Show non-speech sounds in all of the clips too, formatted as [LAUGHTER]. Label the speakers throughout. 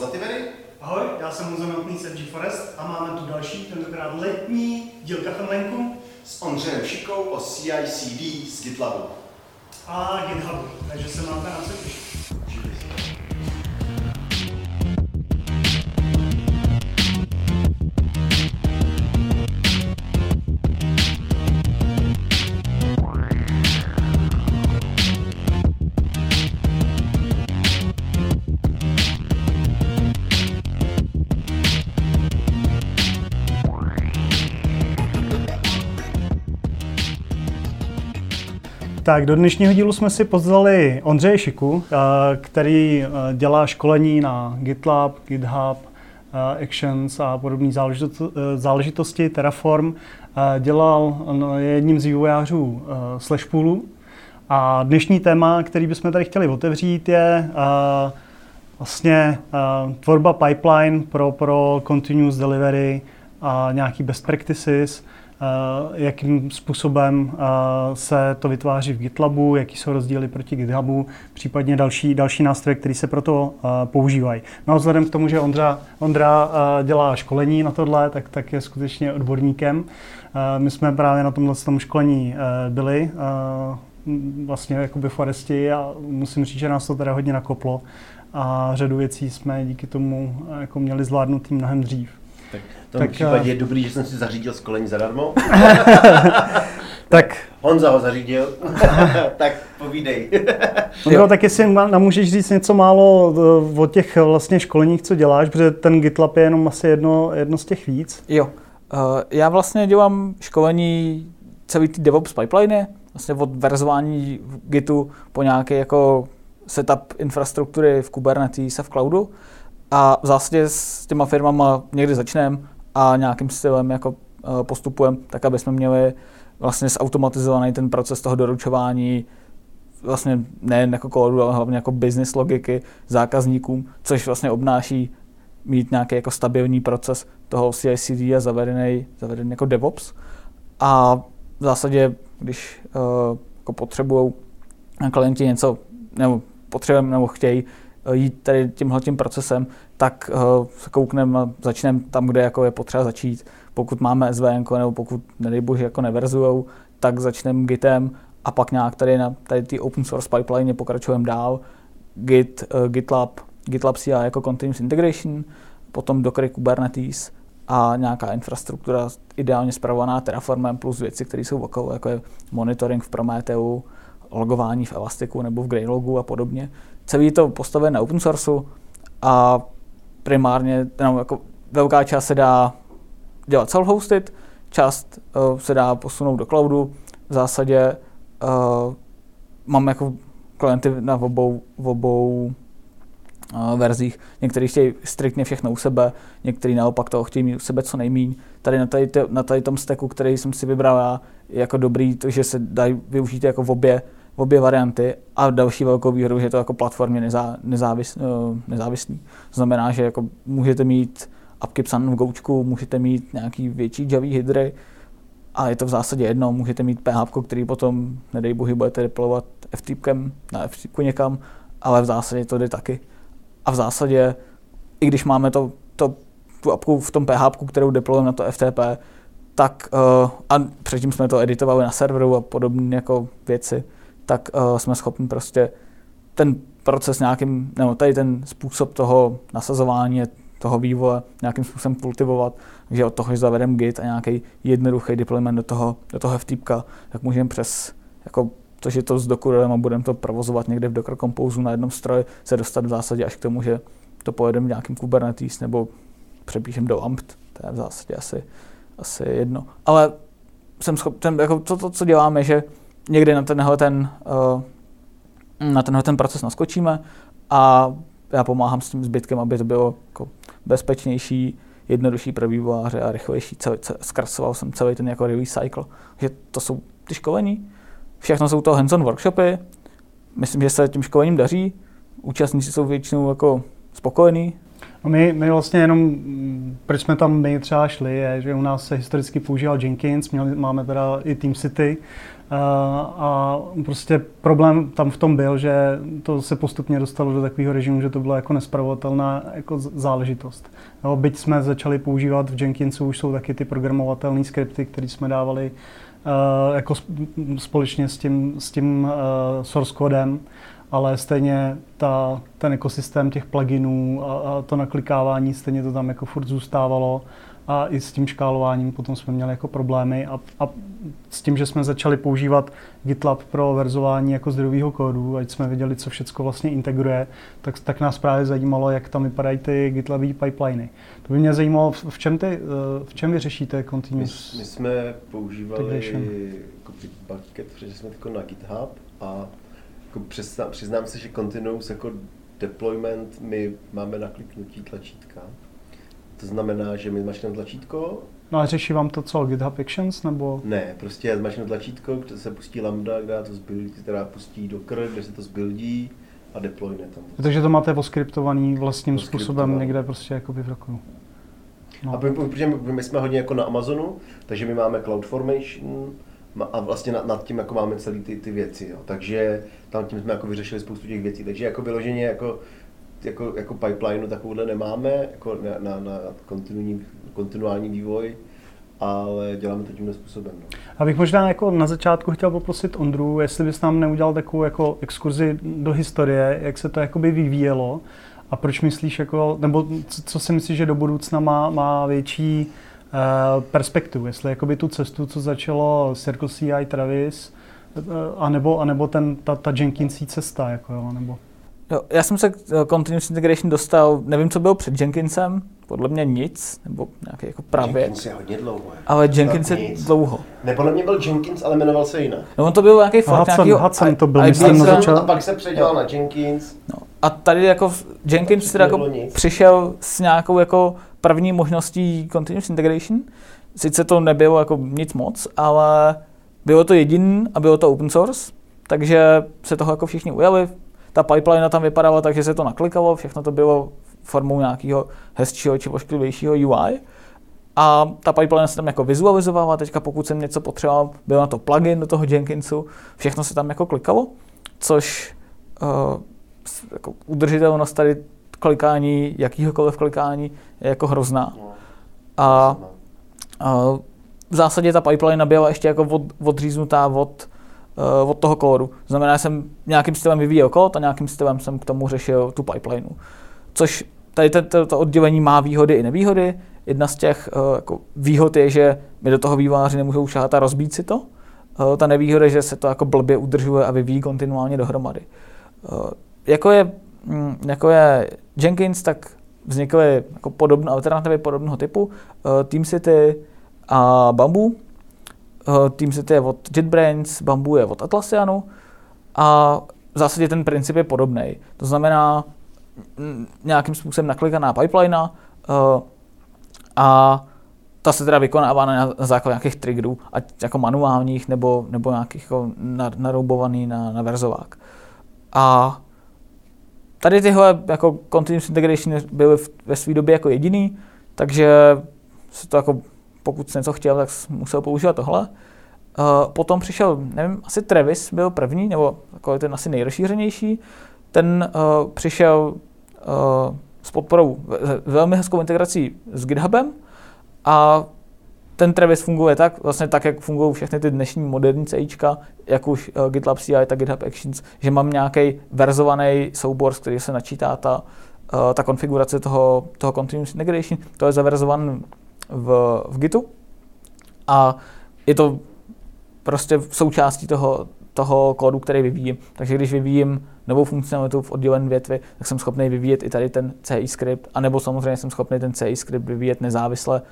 Speaker 1: Zlativery.
Speaker 2: Ahoj, já jsem Honza Miltný z FG Forest a máme tu další, tentokrát letní díl Kafemlenku
Speaker 1: S Ondřejem Šikou o CICD z GitLabu.
Speaker 2: a GitHubu, takže se máte na co těšit. Tak do dnešního dílu jsme si pozvali Ondřeje Šiku, eh, který eh, dělá školení na GitLab, GitHub, eh, Actions a podobné záležitosti, Terraform. Dělal, no, je jedním z vývojářů Slashpoolu. A dnešní téma, který bychom tady chtěli otevřít, je vlastně tvorba pipeline pro, pro continuous delivery a nějaký best practices – jakým způsobem eh, se to vytváří v GitLabu, jaký jsou rozdíly proti GitHubu, případně další, další nástroje, které se proto eh, používají. No a vzhledem k tomu, že Ondra, Ondra dělá školení na tohle, tak, tak je skutečně odborníkem. My jsme právě na tomhle tom školení byli vlastně jakoby foresti a musím říct, že nás to teda hodně nakoplo a řadu věcí jsme díky tomu jako měli zvládnutý mnohem dřív.
Speaker 1: Tak tom tak, případě je dobrý, že jsem si zařídil školení zadarmo. [LAUGHS]
Speaker 2: tak.
Speaker 1: Honza ho zařídil. [LAUGHS] tak povídej.
Speaker 2: jo, [LAUGHS] tak jestli nám můžeš říct něco málo eh, o těch vlastně školeních, co děláš, protože ten GitLab je jenom asi jedno, jedno z těch víc.
Speaker 3: Jo. Já vlastně dělám školení celý ty DevOps pipeline, vlastně od verzování v Gitu po nějaké jako setup infrastruktury v Kubernetes a v cloudu. A v zásadě s těma firmama někdy začneme a nějakým stylem jako eh, postupujeme, tak aby jsme měli vlastně zautomatizovaný ten proces toho doručování vlastně nejen jako kódu, ale hlavně jako business logiky zákazníkům, což vlastně obnáší mít nějaký jako stabilní proces toho CI/CD a zavedený, zavedený jako DevOps. A v zásadě, když uh, jako potřebují klienti něco, nebo potřebujeme nebo chtějí Eh, jít tady tímhle tím procesem, tak uh, se koukneme a začneme tam, kde jako je potřeba začít. Pokud máme SVN, nebo pokud, nedej bože, jako neverzujou, tak začneme Gitem a pak nějak tady na tady ty open source pipeline pokračujeme dál. Git, uh, GitLab, GitLab CI jako continuous integration, potom Docker Kubernetes a nějaká infrastruktura ideálně zpravovaná Terraformem plus věci, které jsou okolo, jako je monitoring v Prometheu, logování v Elastiku nebo v Greylogu a podobně celý to postavené na open sourceu a primárně no, jako velká část se dá dělat self-hosted, část uh, se dá posunout do cloudu. V zásadě uh, mám jako klienty na obou, obou uh, verzích. Někteří chtějí striktně všechno u sebe, někteří naopak toho chtějí mít u sebe co nejmíň. Tady na tady, na tady tom steku, který jsem si vybral já, je jako dobrý, to, že se dají využít jako v obě obě varianty a další velkou výhodou, že je to jako platformě nezá, nezávis, uh, nezávislý. Znamená, že jako můžete mít apky psané v Goučku, můžete mít nějaký větší Java hydry a je to v zásadě jedno, můžete mít PHP, který potom, nedej bohy, budete deployovat FTPkem na FTP někam, ale v zásadě to jde taky. A v zásadě, i když máme to, to tu apku v tom PHP, kterou deployujeme na to FTP, tak uh, a předtím jsme to editovali na serveru a podobné jako věci, tak uh, jsme schopni prostě ten proces nějakým, nebo tady ten způsob toho nasazování, toho vývoje nějakým způsobem kultivovat, že od toho, že zavedeme Git a nějaký jednoduchý deployment do toho, do toho FTPka, tak můžeme přes jako to, že to zdokurujeme a budeme to provozovat někde v Docker Compose na jednom stroji, se dostat v zásadě až k tomu, že to pojedeme v nějakým Kubernetes nebo přepíšem do AMPT, to je v zásadě asi, asi jedno. Ale jsem schopen, jako to, to, co děláme, že někdy na tenhle ten, uh, na tenhle ten proces naskočíme a já pomáhám s tím zbytkem, aby to bylo jako bezpečnější, jednodušší pro vývojáře a rychlejší. Celý, zkrasoval jsem celý ten jako release cycle. Že to jsou ty školení. Všechno jsou to hands-on workshopy. Myslím, že se tím školením daří. Účastníci jsou většinou jako spokojení.
Speaker 2: No my, my vlastně jenom, proč jsme tam my třeba šli, je, že u nás se historicky používal Jenkins, měli, máme teda i Team City, a prostě problém tam v tom byl, že to se postupně dostalo do takového režimu, že to bylo jako nespravovatelná jako záležitost. Jo, byť jsme začali používat v Jenkinsu, už jsou taky ty programovatelné skripty, které jsme dávali uh, jako společně s tím, s tím uh, source kodem, ale stejně ta, ten ekosystém těch pluginů a, a to naklikávání, stejně to tam jako furt zůstávalo a i s tím škálováním potom jsme měli jako problémy a, a s tím, že jsme začali používat GitLab pro verzování jako zdrojového kódu, ať jsme viděli, co všechno vlastně integruje, tak, tak nás právě zajímalo, jak tam vypadají ty GitLabové pipeliny. To by mě zajímalo, v čem, ty, eh, v čem vy řešíte continuous
Speaker 1: My, my jsme používali jako bucket, protože jsme jako na GitHub a jako přiznám, přiznám se, že continuous jako deployment my máme na kliknutí tlačítka to znamená, že my zmačkneme tlačítko.
Speaker 2: No a řeší vám to co, GitHub Actions nebo?
Speaker 1: Ne, prostě já zmačknu tlačítko, kde se pustí lambda, která to zbuildí, která pustí Docker, kde se to zbuildí a deployne tam.
Speaker 2: Takže to máte oskriptovaný vlastním způsobem někde prostě jako v roku.
Speaker 1: No. A protože my, my, jsme hodně jako na Amazonu, takže my máme CloudFormation a vlastně nad, nad tím jako máme celé ty, ty věci. Jo. Takže tam tím jsme jako vyřešili spoustu těch věcí. Takže jako vyloženě jako jako, jako pipeline takovouhle nemáme, jako na, na, na kontinuální, kontinuální vývoj, ale děláme to tímhle způsobem. No.
Speaker 2: Abych možná jako na začátku chtěl poprosit Ondru, jestli bys nám neudělal takovou jako exkurzi do historie, jak se to jakoby vyvíjelo a proč myslíš, jako, nebo co, si myslíš, že do budoucna má, má větší uh, perspektivu, jestli jakoby tu cestu, co začalo Circle CI Travis, uh, anebo, anebo ten, ta, ta Jenkinsí cesta, jako jo, nebo...
Speaker 3: Jo, já jsem se k eh, Continuous Integration dostal, nevím, co bylo před Jenkinsem, podle mě nic, nebo nějaký jako právě.
Speaker 1: Jenkins je hodně dlouho. Je.
Speaker 3: Ale Jenkins je nic. dlouho.
Speaker 1: Ne, podle mě byl Jenkins, ale jmenoval se jinak.
Speaker 3: No on to byl nějaký
Speaker 2: fakt nějaký... Hudson to byl, myslím,
Speaker 1: na začátku. A pak se předělal na Jenkins.
Speaker 3: No. A tady jako Jenkins teda jako přišel s nějakou jako první možností Continuous Integration. Sice to nebylo jako nic moc, ale bylo to jediný a bylo to open source, takže se toho jako všichni ujali, ta pipeline tam vypadala tak, že se to naklikalo, všechno to bylo formou nějakého hezčího či ošklivějšího UI. A ta pipeline se tam jako vizualizovala, teďka pokud jsem něco potřeboval, byl na to plugin do toho Jenkinsu, všechno se tam jako klikalo, což uh, jako udržitelnost tady klikání, jakýhokoliv klikání je jako hrozná. No, a, a v zásadě ta pipeline byla ještě jako od, odříznutá od uh, od toho kódu. Znamená, jsem nějakým stylem vyvíjel kód a nějakým stylem jsem k tomu řešil tu pipeline. Což tady to, oddělení má výhody i nevýhody. Jedna z těch uh, jako výhod je, že mi do toho vývojáři nemůžou šáhat a rozbít si to. Uh, ta nevýhoda je, že se to jako blbě udržuje a vyvíjí kontinuálně dohromady. Jako, je, mm, jako je Jenkins, tak vznikly jako podobné alternativy podobného typu. Uh, TeamCity a Bamboo, Eh, Team City je od JetBrains, Bamboo je od Atlassianu a v zásadě ten princip je podobný. To znamená nějakým způsobem naklikaná pipeline uh, a ta se teda vykonává na, na základě nějakých triggerů, ať jako manuálních nebo, nebo nějakých jako naroubovaný na, na verzovák. A tady tyhle jako continuous integration byly v, ve své době jako jediný, takže se to jako pokud jsem něco chtěl, tak musel používat tohle. Uh, potom přišel, nevím, asi Travis byl první, nebo takový ten asi nejrozšířenější. Ten uh, přišel uh, s podporou velmi hezkou integrací s GitHubem a ten Travis funguje tak, vlastně tak, jak fungují všechny ty dnešní moderní CIčka, jak už GitLab CI, tak GitHub Actions, že mám nějaký verzovaný soubor, z který se načítá ta, ta konfigurace toho, toho Continuous Integration. To je zaverzovan v, v Gitu a je to prostě součástí toho, toho kódu, který vyvíjím. Takže když vyvíjím novou funkcionalitu v oddělené větvi, tak jsem schopný vyvíjet i tady ten CI script, anebo samozřejmě jsem schopný ten CI script vyvíjet nezávisle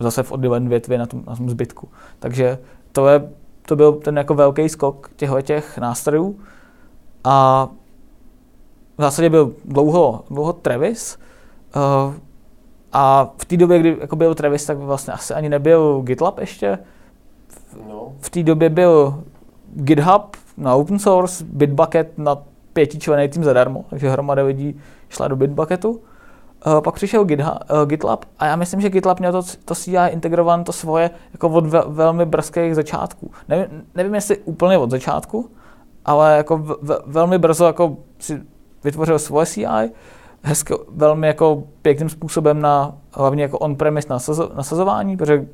Speaker 3: zase v oddělené větvi na tom, na tom zbytku. Takže to, je, to byl ten jako velký skok těchto těch nástrojů a v zásadě byl dlouho, dlouho Travis, uh, a v té době, kdy jako byl Travis, tak vlastně asi ani nebyl GitLab ještě. No. V té době byl GitHub na open source, Bitbucket na pětičlený tým zadarmo, takže hromada lidí šla do Bitbucketu. Uh, pak přišel GitHub, uh, GitLab a já myslím, že GitLab měl to, to CI integrovan to svoje jako od ve, velmi brzkých začátků. Nevím, nevím, jestli úplně od začátku, ale jako v, v, velmi brzo jako si vytvořil svoje CI, hezky, velmi jako pěkným způsobem na hlavně jako on-premise nasazo, nasazování, protože uh,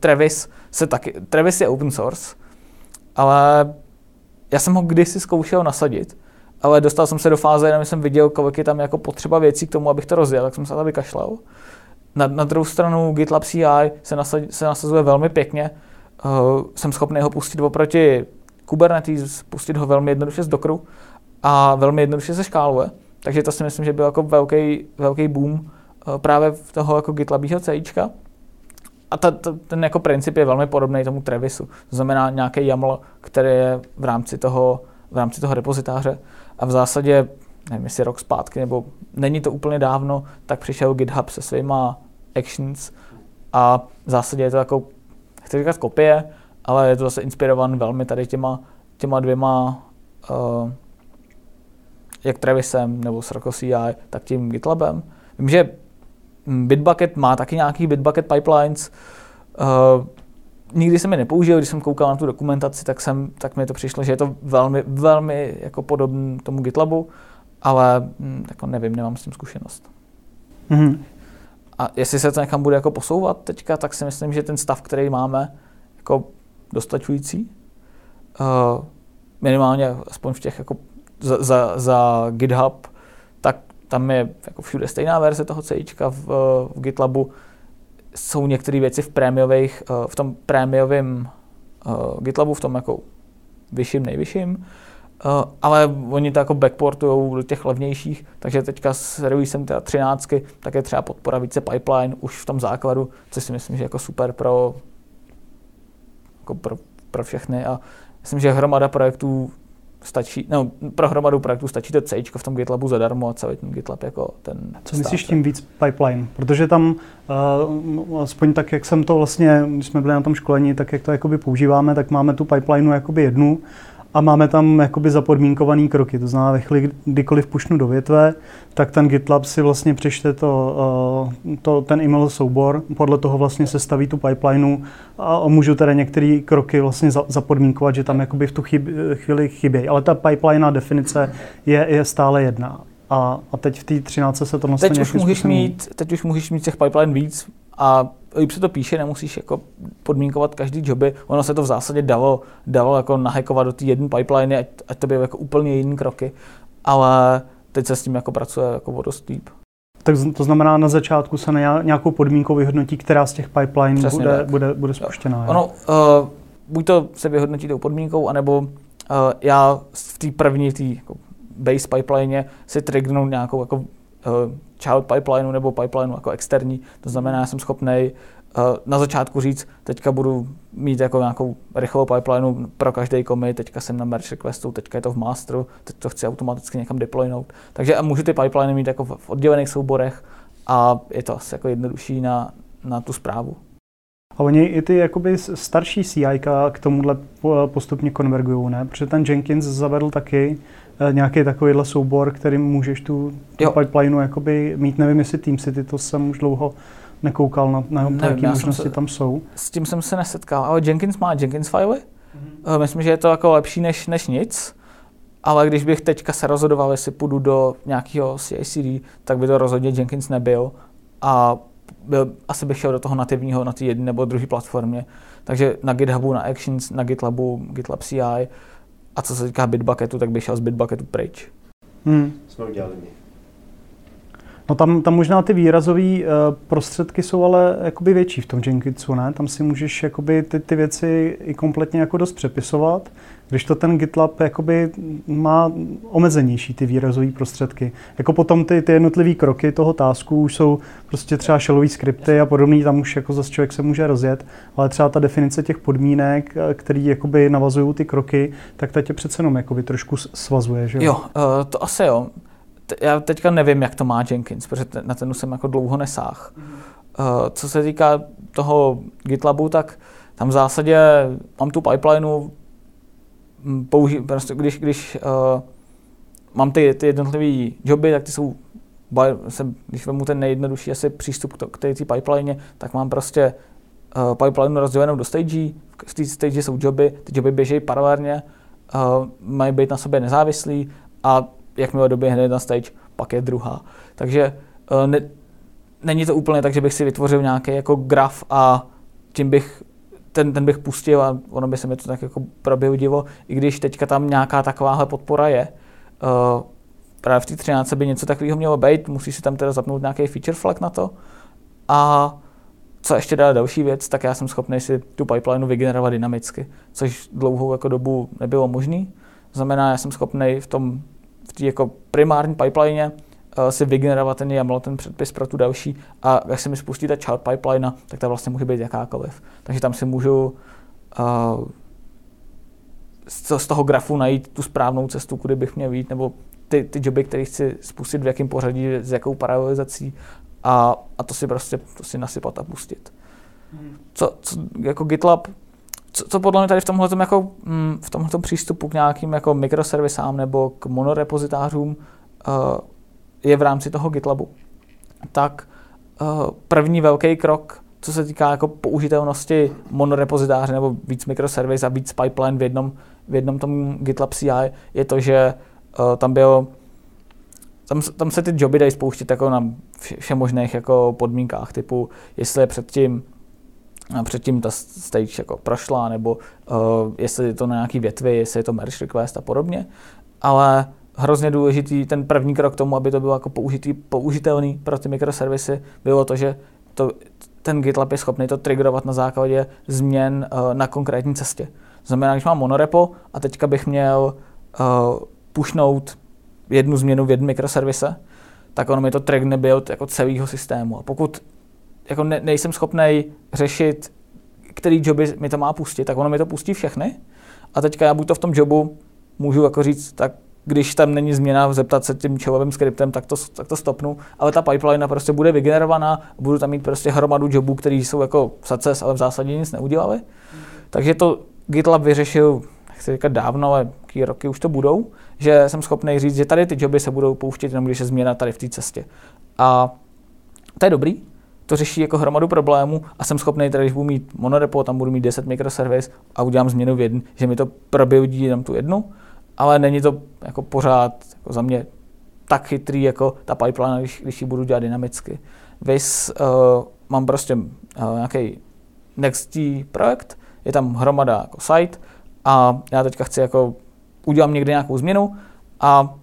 Speaker 3: Travis se taky, Travis je open source, ale já jsem ho kdysi zkoušel nasadit, ale dostal jsem se do fáze, jenom jsem viděl, kolik je tam jako potřeba věcí k tomu, abych to rozjel, tak jsem se tady vykašlal. Na, na druhou stranu GitLab CI se, nasad, se nasazuje velmi pěkně. Uh, jsem schopný ho pustit oproti Kubernetes, pustit ho velmi jednoduše z Dockeru a velmi jednoduše se škáluje. Takže to si myslím, že byl jako velký, velký boom uh, právě v toho jako GitLabího CIčka. A ta, ta, ten jako princip je velmi podobný tomu Trevisu. To znamená nějaký YAML, který je v rámci toho, v rámci toho repozitáře. A v zásadě, nevím, jestli rok zpátky, nebo není to úplně dávno, tak přišel GitHub se svýma actions a v zásadě je to jako, chci říkat kopie, ale je to zase inspirovan velmi tady těma, těma dvěma, uh, jak Travisem nebo Sroko CI, tak tím GitLabem. Vím, že Bitbucket má taky nějaký Bitbucket pipelines. Uh, nikdy jsem je nepoužil, když jsem koukal na tu dokumentaci, tak, jsem, tak mi to přišlo, že je to velmi, velmi jako podobné tomu GitLabu, ale hm, jako nevím, nemám s tím zkušenost. Mm-hmm. A jestli se to někam bude jako posouvat teďka, tak si myslím, že ten stav, který máme, jako dostačující. Uh, minimálně aspoň v těch jako za, za, za GitHub, tak tam je jako všude stejná verze toho C v, v GitLabu. Jsou některé věci v prémiových, uh, v tom prémiovém uh, GitLabu, v tom jako vyšším, nejvyšším, uh, ale oni to jako backportují do těch levnějších, takže teďka s releasem teda 13, tak je třeba podpora více pipeline už v tom základu, což si myslím, že jako super pro jako pro, pro všechny a myslím, že hromada projektů stačí, no, pro hromadu projektů stačí to C v tom GitLabu zadarmo a celý ten GitLab jako ten
Speaker 2: Co myslíš tím víc pipeline? Protože tam, uh, aspoň tak, jak jsem to vlastně, když jsme byli na tom školení, tak jak to jakoby používáme, tak máme tu pipeline jakoby jednu a máme tam jakoby zapodmínkované kroky. To znamená, ve chvíli, kdykoliv pušnu do větve, tak ten GitLab si vlastně přečte to, uh, to, ten email soubor, podle toho vlastně se staví tu pipelineu a můžu tedy některé kroky vlastně zapodmínkovat, že tam jakoby v tu chyb, chvíli chybějí. Ale ta pipeline definice je, je stále jedna. A, a teď v té 13 se to
Speaker 3: teď už můžeš mít, Teď už můžeš mít těch pipeline víc a líp se to píše, nemusíš jako podmínkovat každý joby. Ono se to v zásadě dalo, dalo jako nahekovat do té jedné pipeline, ať, ať to byly jako úplně jiné kroky, ale teď se s tím jako pracuje jako o dost líp.
Speaker 2: Tak to znamená, na začátku se nějakou podmínkou vyhodnotí, která z těch pipeline bude, bude, bude spuštěná.
Speaker 3: Ono, uh, buď to se vyhodnotí tou podmínkou, anebo uh, já v té první, té jako base pipeline si trignu nějakou jako child pipeline nebo pipeline jako externí. To znamená, já jsem schopný uh, na začátku říct, teďka budu mít jako nějakou rychlou pipeline pro každý commit, teďka jsem na merge requestu, teďka je to v masteru, teď to chci automaticky někam deploynout. Takže můžu ty pipeline mít jako v oddělených souborech a je to asi jako jednodušší na, na tu zprávu.
Speaker 2: A oni i ty jakoby starší CI k tomuhle postupně konvergují, ne? Protože ten Jenkins zavedl taky Eh, nějaký takovýhle soubor, kterým můžeš tu, tu pipelineu jakoby mít. Nevím, jestli TeamCity, to jsem už dlouho nekoukal na, na, na jaké možnosti se, tam jsou.
Speaker 3: S tím jsem se nesetkal, ale Jenkins má Jenkins filey. Mm-hmm. Myslím, že je to jako lepší než, než nic. Ale když bych teďka se rozhodoval, jestli půjdu do nějakého CICD, tak by to rozhodně Jenkins nebyl. A byl, asi bych šel do toho nativního na té jedné nebo druhé platformě. Takže na GitHubu, na Actions, na GitLabu, GitLab CI, a co se týká Bitbucketu, tak bych šel z Bitbucketu pryč.
Speaker 1: Hmm. Jsme udělali my.
Speaker 2: No tam, tam možná ty výrazové uh, prostředky jsou ale jakoby větší v tom Jenkinsu, ne? Tam si můžeš jakoby ty, ty věci i kompletně jako dost přepisovat, když to ten GitLab jakoby má omezenější ty výrazové prostředky. Jako potom ty, ty jednotlivé kroky toho tásku už jsou prostě třeba shellový skripty a podobný, tam už jako zase člověk se může rozjet, ale třeba ta definice těch podmínek, eh, který jakoby navazují ty kroky, tak ta tě přece jenom jakoby trošku svazuje, že
Speaker 3: jo? Jo, uh, to asi jo já teďka nevím, jak to má Jenkins, protože na ten jsem jako dlouho nesáh. Uh, co se týká toho GitLabu, tak tam v zásadě mám tu pipelineu, hm, použi- prostě když, když uh, mám ty, ty jednotlivé joby, tak ty jsou když vezmu ten nejjednodušší asi přístup k té pipeline, tak mám prostě uh, pipeline rozdělenou do stage, v té stage jsou joby, ty joby běží paralelně, uh, mají být na sobě nezávislí a jakmile doběhne jedna stage, pak je druhá. Takže uh, ne, není to úplně tak, že bych si vytvořil nějaký jako graf a tím bych ten, ten bych pustil a ono by se mi to tak jako proběhlo, i když teďka tam nějaká takováhle podpora je. Uh, právě v té 13 by něco takového mělo být, musí si tam teda zapnout nějaký feature flag na to. A co ještě dá další věc, tak já jsem schopný si tu pipeline vygenerovat dynamicky, což dlouhou jako dobu nebylo možné. Znamená, já jsem schopný v tom v té jako primární pipeline si vygenerovat ten YAML, ten předpis pro tu další a jak se mi spustí ta child pipeline, tak ta vlastně může být jakákoliv. Takže tam si můžu uh, z toho grafu najít tu správnou cestu, kudy bych měl jít, nebo ty, ty joby, které chci spustit, v jakém pořadí, s jakou paralelizací a, a to si prostě to si nasypat a pustit. Hmm. Co, co, jako GitLab, co, co podle mě tady v tomhle jako, mm, v tomhle přístupu k nějakým jako mikroservisám nebo k monorepozitářům uh, je v rámci toho GitLabu, tak uh, první velký krok, co se týká jako použitelnosti monorepozitáře nebo víc mikroservis a víc pipeline v jednom, v jednom tom GitLab CI, je to, že uh, tam byl tam, tam se ty joby dají spouštět jako na všem možných jako podmínkách, typu jestli je předtím předtím ta stage jako prošla, nebo uh, jestli je to na nějaký větvi, jestli je to merge request a podobně. Ale hrozně důležitý ten první krok k tomu, aby to bylo jako použitý, použitelný pro ty mikroservisy, bylo to, že to, ten GitLab je schopný to triggerovat na základě změn uh, na konkrétní cestě. Znamená, když mám monorepo a teďka bych měl uh, pushnout jednu změnu v jednom mikroservise, tak ono mi to trigne build jako celého systému. A pokud jako ne, nejsem schopný řešit, který joby mi to má pustit, tak ono mi to pustí všechny. A teďka já buď to v tom jobu můžu jako říct, tak když tam není změna, zeptat se tím čelovým skriptem, tak to, tak to stopnu, ale ta pipeline prostě bude vygenerovaná, budu tam mít prostě hromadu jobů, které jsou jako success, ale v zásadě nic neudělali. Takže to GitLab vyřešil, chci říkat dávno, ale jaký roky už to budou, že jsem schopný říct, že tady ty joby se budou pouštět jenom když je změna tady v té cestě. A to je dobrý, to řeší jako hromadu problémů a jsem schopný, když budu mít monorepo, tam budu mít 10 mikroservis a udělám změnu v jednu, že mi to probuildí jenom tu jednu, ale není to jako pořád jako za mě tak chytrý jako ta pipeline, když, když ji budu dělat dynamicky. Vys, uh, mám prostě uh, nějaký Next projekt, je tam hromada jako site a já teďka chci jako udělám někde nějakou změnu a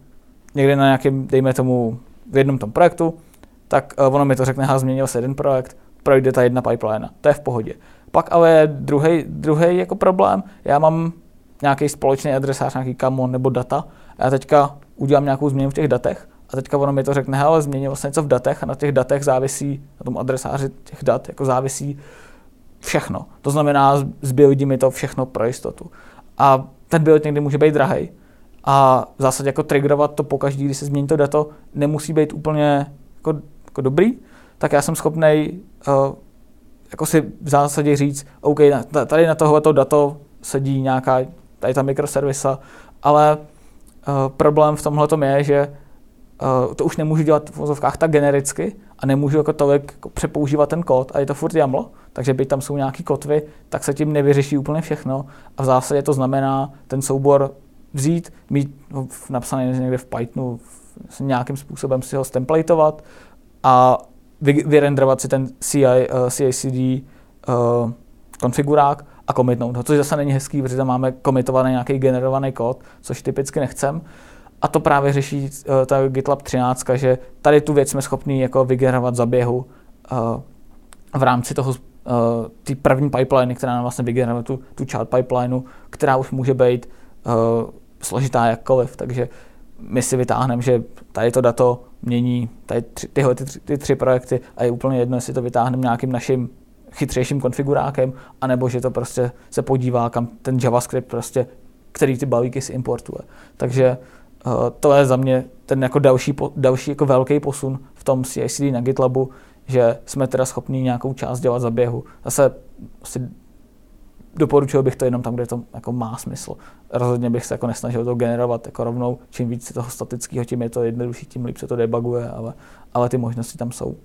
Speaker 3: někde na nějakém, dejme tomu, v jednom tom projektu, tak uh, ono mi to řekne, ha, změnil se jeden projekt, projde ta jedna pipeline, to je v pohodě. Pak ale druhý jako problém, já mám nějaký společný adresář, nějaký common nebo data. A já teďka udělám nějakou změnu v těch datech a teďka ono mi to řekne, hele, změnilo se něco v datech a na těch datech závisí, na tom adresáři těch dat, jako závisí všechno. To znamená, zbuildí mi to všechno pro jistotu. A ten build někdy může být drahý. A v zásadě jako triggerovat to pokaždý, když se změní to dato, nemusí být úplně jako, jako dobrý, tak já jsem schopný uh, jako si v zásadě říct, OK, tady na tohleto dato sedí nějaká tady ta mikroservisa, ale uh, problém v tomhle je, že uh, to už nemůžu dělat v vozovkách tak genericky a nemůžu jako tolik jako přepoužívat ten kód a je to furt YAML, takže byť tam jsou nějaký kotvy, tak se tím nevyřeší úplně všechno a v zásadě to znamená ten soubor vzít, mít ho napsaný někde v Pythonu, v, nějakým způsobem si ho stemplateovat a vy, vyrenderovat si ten CI, uh, CI/CD uh, konfigurák a komitnout ho, což zase není hezký, protože tam máme komitovaný nějaký generovaný kód, což typicky nechcem. A to právě řeší uh, ta GitLab 13, že tady tu věc jsme schopni jako vygenerovat za běhu uh, v rámci toho uh, ty první pipeline, která nám vlastně vygeneruje tu, tu child pipeline, která už může být uh, složitá jakkoliv. Takže my si vytáhneme, že tady to dato mění tady tři, tyhle ty, ty tři projekty a je úplně jedno, jestli to vytáhneme nějakým naším chytřejším konfigurákem, anebo že to prostě se podívá, kam ten JavaScript prostě, který ty balíky si importuje. Takže uh, to je za mě ten jako další, další jako velký posun v tom CI/CD na GitLabu, že jsme teda schopni nějakou část dělat za běhu. Zase asi doporučil bych to jenom tam, kde to jako má smysl. Rozhodně bych se jako nesnažil to generovat jako rovnou. Čím víc toho statického, tím je to jednodušší, tím líp se to debuguje, ale, ale ty možnosti tam jsou.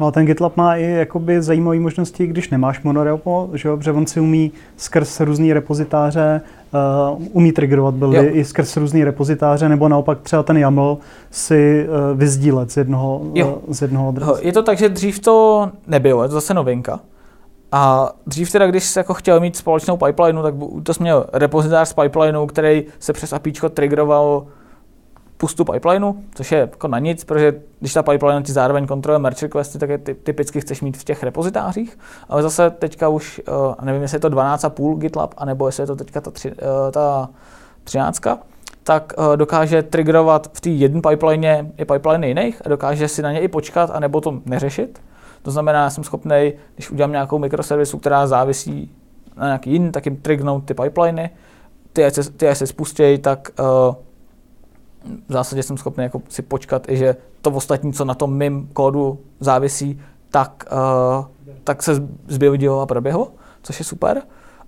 Speaker 2: No a ten GitLab má i jakoby zajímavé možnosti, když nemáš monorepo, že jo? protože on si umí skrz různé repozitáře, uh, umí triggerovat buildy jo. i skrz různé repozitáře, nebo naopak třeba ten YAML si uh, vyzdílet z jednoho, uh, z jednoho adresu.
Speaker 3: Je to tak, že dřív to nebylo, je to zase novinka. A dřív teda, když jsi jako chtěl mít společnou pipeline, tak to jsi měl repozitář z pipelineu, který se přes API triggeroval pustu pipelineu, což je jako na nic, protože když ta pipeline ti zároveň kontroluje merge requesty, tak je ty, typicky chceš mít v těch repozitářích, ale zase teďka už, uh, nevím, jestli je to 12,5 GitLab, anebo jestli je to teďka ta, tři, uh, ta 13, tak uh, dokáže triggerovat v té jedné pipeline i pipeline jiných a dokáže si na ně i počkat, anebo to neřešit. To znamená, já jsem schopný, když udělám nějakou mikroservisu, která závisí na nějaký jiný, tak jim trignout ty pipeliny, ty, ty se spustějí, tak uh, v zásadě jsem schopný jako si počkat i, že to ostatní, co na tom mým kódu závisí, tak, uh, tak se zběhodilo a proběhlo, což je super.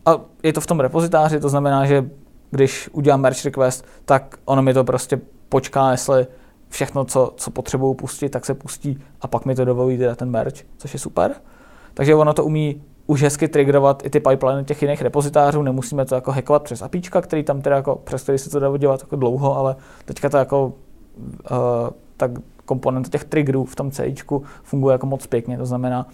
Speaker 3: A je to v tom repozitáři, to znamená, že když udělám merge request, tak ono mi to prostě počká, jestli všechno, co, co potřebuju pustit, tak se pustí a pak mi to dovolí teda ten merge, což je super. Takže ono to umí už hezky triggerovat i ty pipeline těch jiných repozitářů, nemusíme to jako hackovat přes APIčka, který tam teda jako, přes který se to dá dělat jako dlouho, ale teďka to jako uh, tak komponent těch triggerů v tom C funguje jako moc pěkně, to znamená,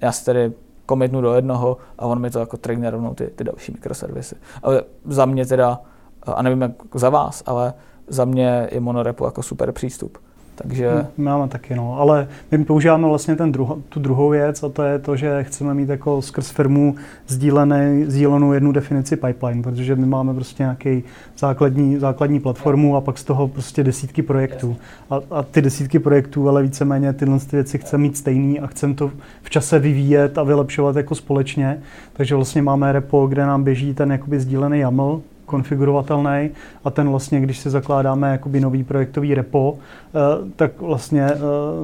Speaker 3: já si tedy komitnu do jednoho a on mi to jako trigne rovnou ty, ty další mikroservisy. Ale za mě teda, a nevím jak za vás, ale za mě je monorepo jako super přístup. Takže...
Speaker 2: My máme taky, no. Ale my používáme vlastně ten druho, tu druhou věc a to je to, že chceme mít jako skrz firmu sdílené, sdílenou jednu definici pipeline, protože my máme prostě nějaký základní, základní platformu a pak z toho prostě desítky projektů. A, a ty desítky projektů, ale víceméně tyhle věci chceme mít stejný a chceme to v čase vyvíjet a vylepšovat jako společně. Takže vlastně máme repo, kde nám běží ten jakoby sdílený YAML, konfigurovatelný a ten vlastně, když si zakládáme jakoby nový projektový repo, eh, tak vlastně eh,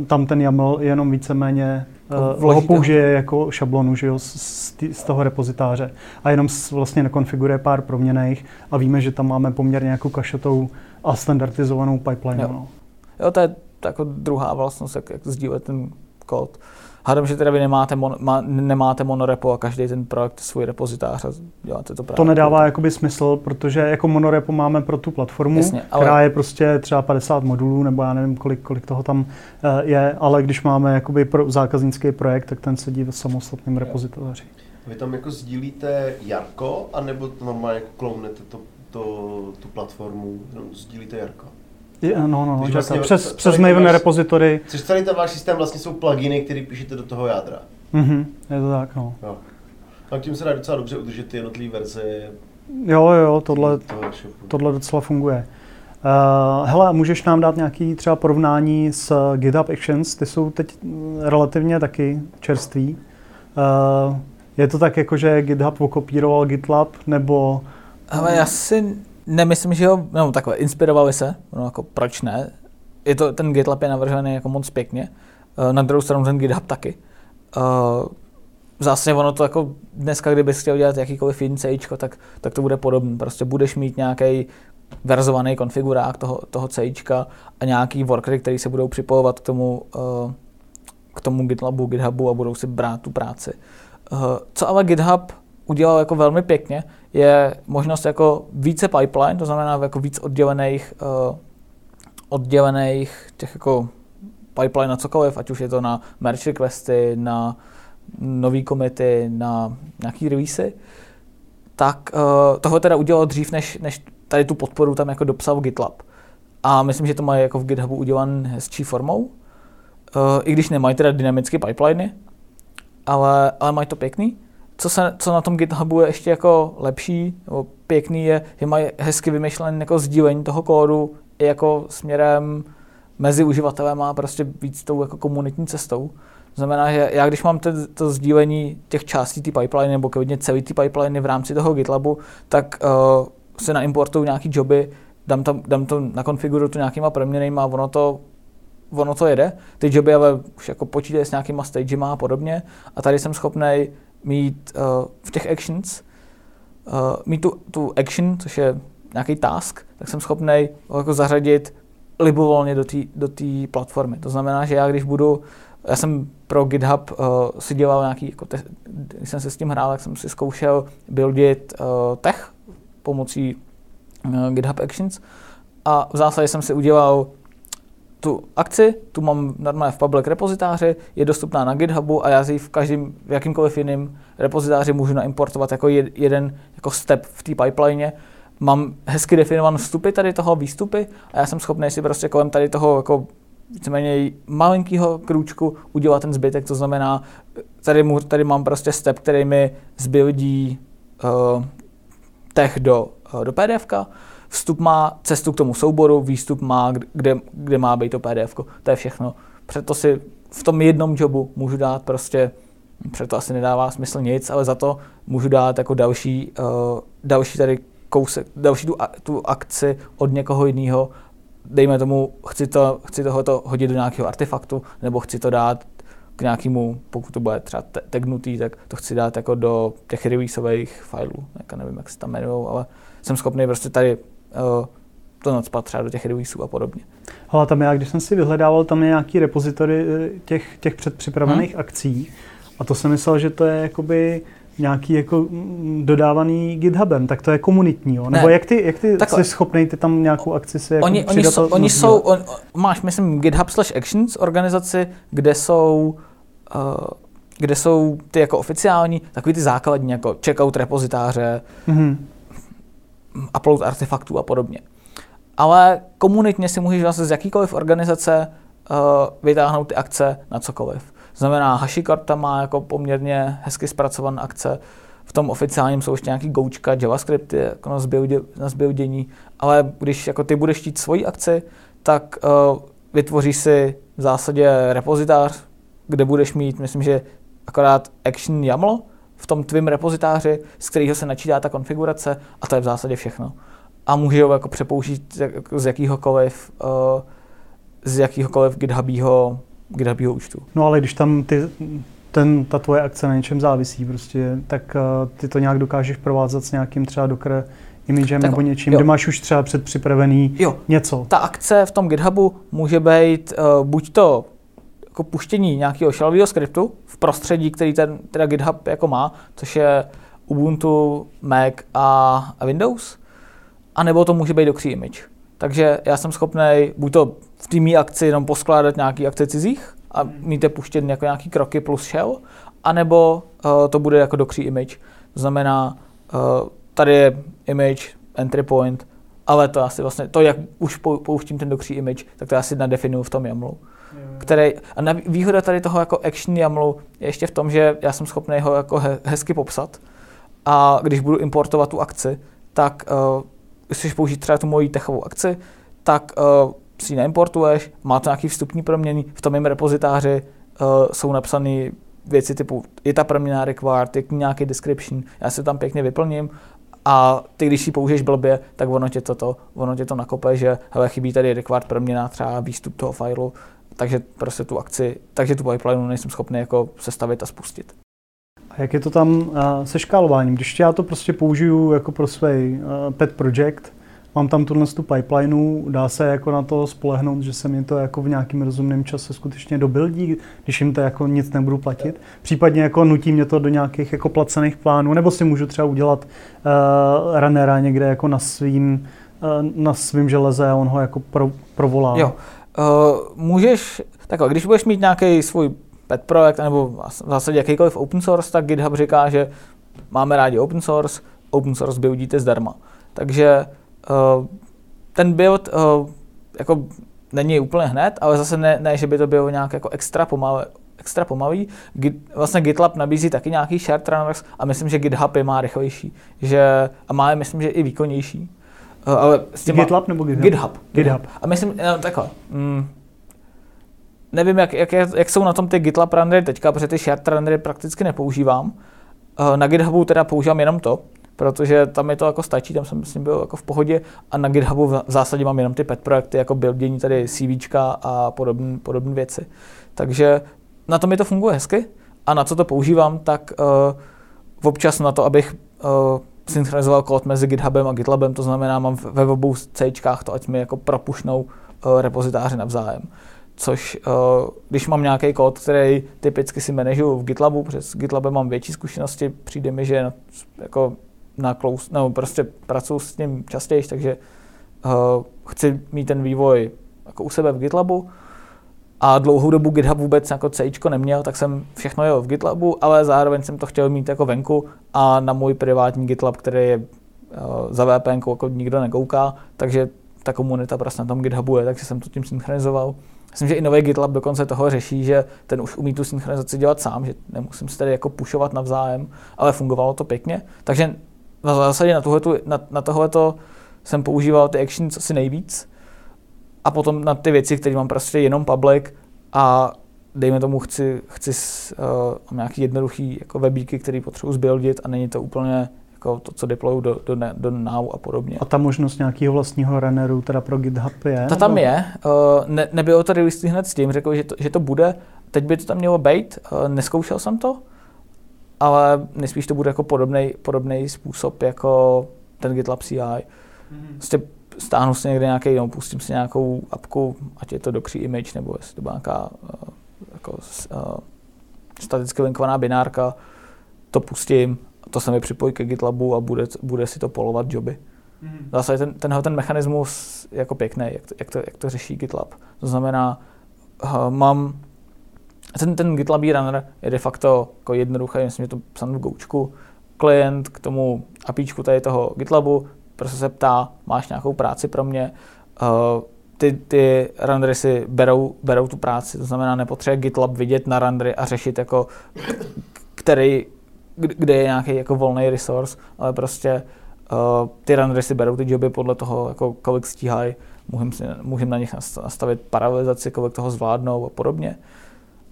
Speaker 2: tam ten YAML jenom víceméně eh, ho použije jako šablonu že jo, z, z toho repozitáře a jenom vlastně nekonfiguruje pár proměných a víme, že tam máme poměrně jako kašotou a standardizovanou pipeline.
Speaker 3: Jo,
Speaker 2: no.
Speaker 3: jo to je jako druhá vlastnost, jak, jak sdílet ten kód. Hádám, že teda vy nemáte, mon, má, nemáte monorepo a každý ten projekt svůj repozitář a děláte to právě.
Speaker 2: To nedává jakoby smysl, protože jako monorepo máme pro tu platformu, Jasně, ale... která je prostě třeba 50 modulů, nebo já nevím, kolik, kolik toho tam eh, je, ale když máme jakoby pro zákaznický projekt, tak ten sedí v samostatném repozitáři.
Speaker 1: Vy tam jako sdílíte Jarko, anebo normálně jako klounete to, to, tu platformu, no, sdílíte Jarko?
Speaker 2: No, no, no, vlastně přes, přes Maven váš, repository.
Speaker 1: Což celý ten váš systém vlastně jsou pluginy, které píšete do toho jádra.
Speaker 2: Mhm, je to tak, no. Jo.
Speaker 1: A tím se dá docela dobře udržet ty jednotlivé verze.
Speaker 2: Jo, jo, tohle, tohle docela funguje. Uh, hele, můžeš nám dát nějaký třeba porovnání s GitHub Actions? Ty jsou teď relativně taky čerství. Uh, je to tak jako, že GitHub okopíroval GitLab, nebo...
Speaker 3: Ale já si Nemyslím, že jo, no takhle, inspirovali se, no jako proč ne. Je to, ten GitLab je navržený jako moc pěkně. Uh, na druhou stranu ten GitHub taky. Uh, zase ono to jako dneska, kdybys chtěl dělat jakýkoliv jiný C, tak, tak to bude podobné. Prostě budeš mít nějaký verzovaný konfigurák toho, toho C a nějaký workery, který se budou připojovat k tomu, uh, k tomu GitLabu, GitHubu a budou si brát tu práci. Co ale GitHub udělal jako velmi pěkně, je možnost jako více pipeline, to znamená jako víc oddělených, uh, oddělených těch jako pipeline na cokoliv, ať už je to na merge requesty, na nový komity, na nějaký releasy, tak uh, toho teda udělal dřív, než, než tady tu podporu tam jako dopsal GitLab. A myslím, že to mají jako v GitHubu udělan hezčí formou, uh, i když nemají teda dynamické pipeliny, ale, ale mají to pěkný co, se, co na tom GitHubu je ještě jako lepší nebo pěkný je, že mají hezky vymyšlené jako sdílení toho kódu i jako směrem mezi uživatelem a prostě víc tou jako komunitní cestou. To znamená, že já když mám to, to sdílení těch částí té pipeline nebo klidně celý ty pipeline v rámci toho GitLabu, tak uh, se naimportuju nějaký joby, dám, tam, dám to, nakonfiguruju to nějakýma proměnejma a ono to ono to jede. Ty joby ale už jako počítají s nějakýma stagema a podobně. A tady jsem schopný mít uh, v těch actions, uh, mít tu, tu action, což je nějaký task, tak jsem schopný ho jako zařadit libovolně do té do platformy. To znamená, že já když budu, já jsem pro GitHub uh, si dělal nějaký, jako te, když jsem se s tím hrál, tak jsem si zkoušel buildit uh, tech pomocí uh, GitHub Actions a v zásadě jsem si udělal tu akci, tu mám normálně v public repozitáři, je dostupná na GitHubu a já si v každém, v jakýmkoliv jiném repozitáři můžu naimportovat jako jeden jako step v té pipeline. Mám hezky definované vstupy tady toho výstupy a já jsem schopný si prostě kolem tady toho jako víceméně malinkého krůčku udělat ten zbytek, to znamená, tady, mu, tady mám prostě step, který mi zbuildí uh, tech do, uh, do pdf vstup má cestu k tomu souboru, výstup má, kde, kde má být to pdf to je všechno. Proto si v tom jednom jobu můžu dát prostě, proto asi nedává smysl nic, ale za to můžu dát jako další, uh, další tady kousek, další tu, tu akci od někoho jiného. Dejme tomu, chci, to, chci tohoto hodit do nějakého artefaktu, nebo chci to dát k nějakému, pokud to bude třeba tagnutý, tak to chci dát jako do těch releaseových filů, jako nevím, jak se tam jmenují, ale jsem schopný prostě tady to nadspat třeba do těch releaseů a podobně.
Speaker 2: Hala, tam já, když jsem si vyhledával, tam je nějaký repozitory eh, těch, těch předpřipravených hmm. akcí a to jsem myslel, že to je jakoby nějaký jako mm, dodávaný GitHubem, tak to je komunitní, jo? Nebo ne. jak ty, jak ty jsi schopný ty tam nějakou akci si jako
Speaker 3: oni, oni, jsou, oni jsou, on, máš, myslím, GitHub slash Actions organizaci, kde jsou uh, kde jsou ty jako oficiální, takový ty základní, jako checkout repozitáře, mm-hmm. Upload artefaktů a podobně. Ale komunitně si můžeš vlastně z jakýkoliv organizace uh, vytáhnout ty akce na cokoliv. Znamená, HashiCorp má jako poměrně hezky zpracované akce, v tom oficiálním jsou ještě nějaký goučka, JavaScript jako na, zbuildě, na ale když jako ty budeš chtít svoji akci, tak uh, vytvoříš si v zásadě repozitář, kde budeš mít, myslím, že akorát Action YAML v tom tvém repozitáři, z kterého se načítá ta konfigurace a to je v zásadě všechno. A může ho jako přepoužít z jakýhokoliv, uh, z jakýhokoliv GitHubího GitHubího účtu.
Speaker 2: No ale když tam ty, ten, ta tvoje akce na něčem závisí, prostě, tak uh, ty to nějak dokážeš provázat s nějakým třeba Docker imagem tak, nebo něčím, jo. kde máš už třeba předpřipravený jo. něco.
Speaker 3: Ta akce v tom GitHubu může být uh, buď to jako puštění nějakého shellového skriptu v prostředí, který ten teda GitHub jako má, což je Ubuntu, Mac a, a Windows, anebo to může být Docker image. Takže já jsem schopný buď to v té akci jenom poskládat nějaký akce cizích a mít je puštět jako nějaký kroky plus shell, anebo uh, to bude jako Docker image. To znamená, uh, tady je image, entry point, ale to asi vlastně, to jak už pouštím ten Docker image, tak to asi nadefinuju v tom YAMLu. Který, a výhoda tady toho jako action YAMLu je ještě v tom, že já jsem schopný ho jako he, hezky popsat. A když budu importovat tu akci, tak uh, chceš použít třeba tu moji techovou akci, tak uh, si ji neimportuješ, má to nějaký vstupní proměny, v tom mém repozitáři uh, jsou napsané věci typu, je ta proměna required, je nějaký description, já si tam pěkně vyplním. A ty, když ji použiješ blbě, tak ono tě to, to, ono tě to nakope, že hele, chybí tady required proměna, třeba výstup toho fileu, takže prostě tu akci, takže tu pipeline nejsem schopný jako sestavit a spustit.
Speaker 2: A jak je to tam uh, se škálováním? Když já to prostě použiju jako pro svůj uh, pet project, mám tam tuhle tu pipelineu, dá se jako na to spolehnout, že se mi to jako v nějakém rozumném čase skutečně dobildí, když jim to jako nic nebudu platit. Případně jako nutí mě to do nějakých jako placených plánů, nebo si můžu třeba udělat uh, runnera někde jako na svým, uh, na svým železe a on ho jako pro, provolá.
Speaker 3: Jo. Uh, můžeš, takhle, když budeš mít nějaký svůj pet projekt, nebo v zásadě jakýkoliv open source, tak GitHub říká, že máme rádi open source, open source buildíte zdarma. Takže uh, ten build uh, jako není úplně hned, ale zase ne, ne, že by to bylo nějak jako extra pomalé, extra pomalý. Git, vlastně GitLab nabízí taky nějaký shared runners a myslím, že GitHub je má rychlejší. Že, a má je, myslím, že i výkonnější.
Speaker 2: Uh, ale s těma, GitLab nebo GitHub?
Speaker 3: GitHub. GitHub. A myslím, no, takhle. Mm, nevím, jak, jak, jak, jsou na tom ty GitLab rendery teďka, protože ty shared rendery prakticky nepoužívám. Uh, na GitHubu teda používám jenom to, protože tam je to jako stačí, tam jsem myslím byl jako v pohodě a na GitHubu v zásadě mám jenom ty pet projekty, jako buildění tady CVčka a podobné podobné věci. Takže na tom je to funguje hezky A na co to používám, tak uh, občas na to, abych uh, synchronizoval kód mezi GitHubem a GitLabem, to znamená, mám ve obou C to, ať mi jako propušnou uh, repozitáři navzájem. Což, uh, když mám nějaký kód, který typicky si manažuju v GitLabu, přes GitLabem mám větší zkušenosti, přijde mi, že jako na close, nebo prostě pracuji s tím častěji, takže uh, chci mít ten vývoj jako u sebe v GitLabu, a dlouhou dobu GitHub vůbec jako C neměl, tak jsem všechno jel v GitLabu, ale zároveň jsem to chtěl mít jako venku a na můj privátní GitLab, který je uh, za VPN jako nikdo nekouká, takže ta komunita prostě na tom GitHubu je, takže jsem to tím synchronizoval. Myslím, že i nový GitLab dokonce toho řeší, že ten už umí tu synchronizaci dělat sám, že nemusím se tady jako pušovat navzájem, ale fungovalo to pěkně. Takže v zásadě na, tohleto, na, na tohleto jsem používal ty actions asi nejvíc a potom na ty věci, které mám prostě jenom public a dejme tomu chci, chci uh, nějaký jednoduchý jako webíky, který potřebuji zbuildit a není to úplně jako to, co deployu do, do, do Now a podobně.
Speaker 2: A ta možnost nějakého vlastního runneru teda pro GitHub je?
Speaker 3: Ta tam je. Uh, ne, nebylo to release hned s tím, řekl, že to, že to bude. Teď by to tam mělo být. Uh, neskoušel jsem to, ale nejspíš to bude jako podobný podobný způsob jako ten GitLab CI. Mm-hmm. Prostě stáhnu si někde nějaký, no, pustím si nějakou apku, ať je to Docree Image, nebo jestli to byla nějaká uh, jako, uh, staticky linkovaná binárka, to pustím, to se mi připojí ke GitLabu a bude, bude si to polovat joby. Mm. Zase ten, tenhle ten mechanismus jako pěkný, jak to, jak, to, jak to řeší GitLab. To znamená, uh, mám ten, ten GitLab runner je de facto jako jednoduchý, myslím, že to psán v Goučku, klient k tomu APIčku tady toho GitLabu prostě se ptá, máš nějakou práci pro mě, uh, ty, ty rendery si berou, berou tu práci, to znamená nepotřebuje GitLab vidět na rendery a řešit jako, který, kde je nějaký jako volný resource, ale prostě uh, ty rendery si berou ty joby podle toho, jako kolik stíhají, můžeme, si, můžeme na nich nastavit paralelizaci, kolik toho zvládnou a podobně.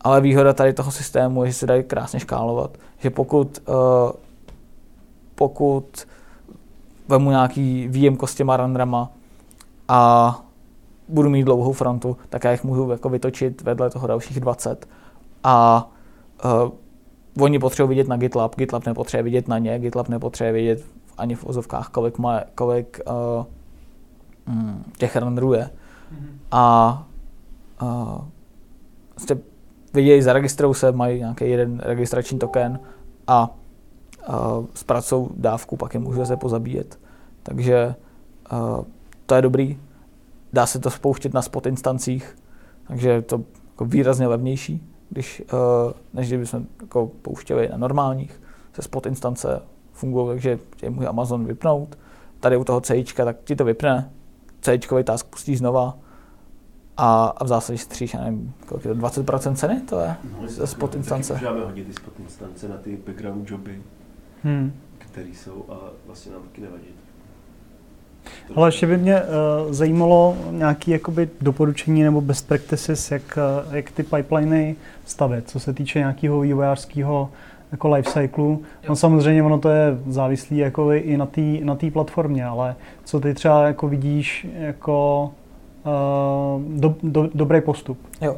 Speaker 3: Ale výhoda tady toho systému je, že se dají krásně škálovat, že pokud, uh, pokud vemu nějaký výjemko s těma renderama a budu mít dlouhou frontu, tak já jich můžu jako vytočit vedle toho dalších 20 a uh, oni potřebují vidět na GitLab, GitLab nepotřebuje vidět na ně, GitLab nepotřebuje vidět ani v ozovkách, kolik, má, kolik uh, mm, těch renderů je. Mm-hmm. A uh, vidějí, zaregistrují se, mají nějaký jeden registrační token a uh, zpracují dávku, pak je můžu se pozabíjet. Takže to je dobrý. Dá se to spouštět na spot instancích, takže je to jako výrazně levnější, když, než kdybychom jako pouštěli na normálních. Se spot instance fungují, takže tě může Amazon vypnout. Tady u toho C, tak ti to vypne. C task pustí znova a, a v zásadě stříš, já nevím, kolik je to, 20% ceny to je no, ze spot instance.
Speaker 1: Můžeme hodit ty spot instance na ty background joby hmm. který jsou a vlastně nám taky nevadí.
Speaker 2: Ale ještě by mě uh, zajímalo nějaké jakoby doporučení nebo best practices, jak, uh, jak ty pipeliny stavět, co se týče nějakého vývojářského jako lifecyclu. No samozřejmě ono to je závislý jako i na té na tý platformě, ale co ty třeba jako vidíš jako uh, do, do, dobrý postup?
Speaker 3: Jo,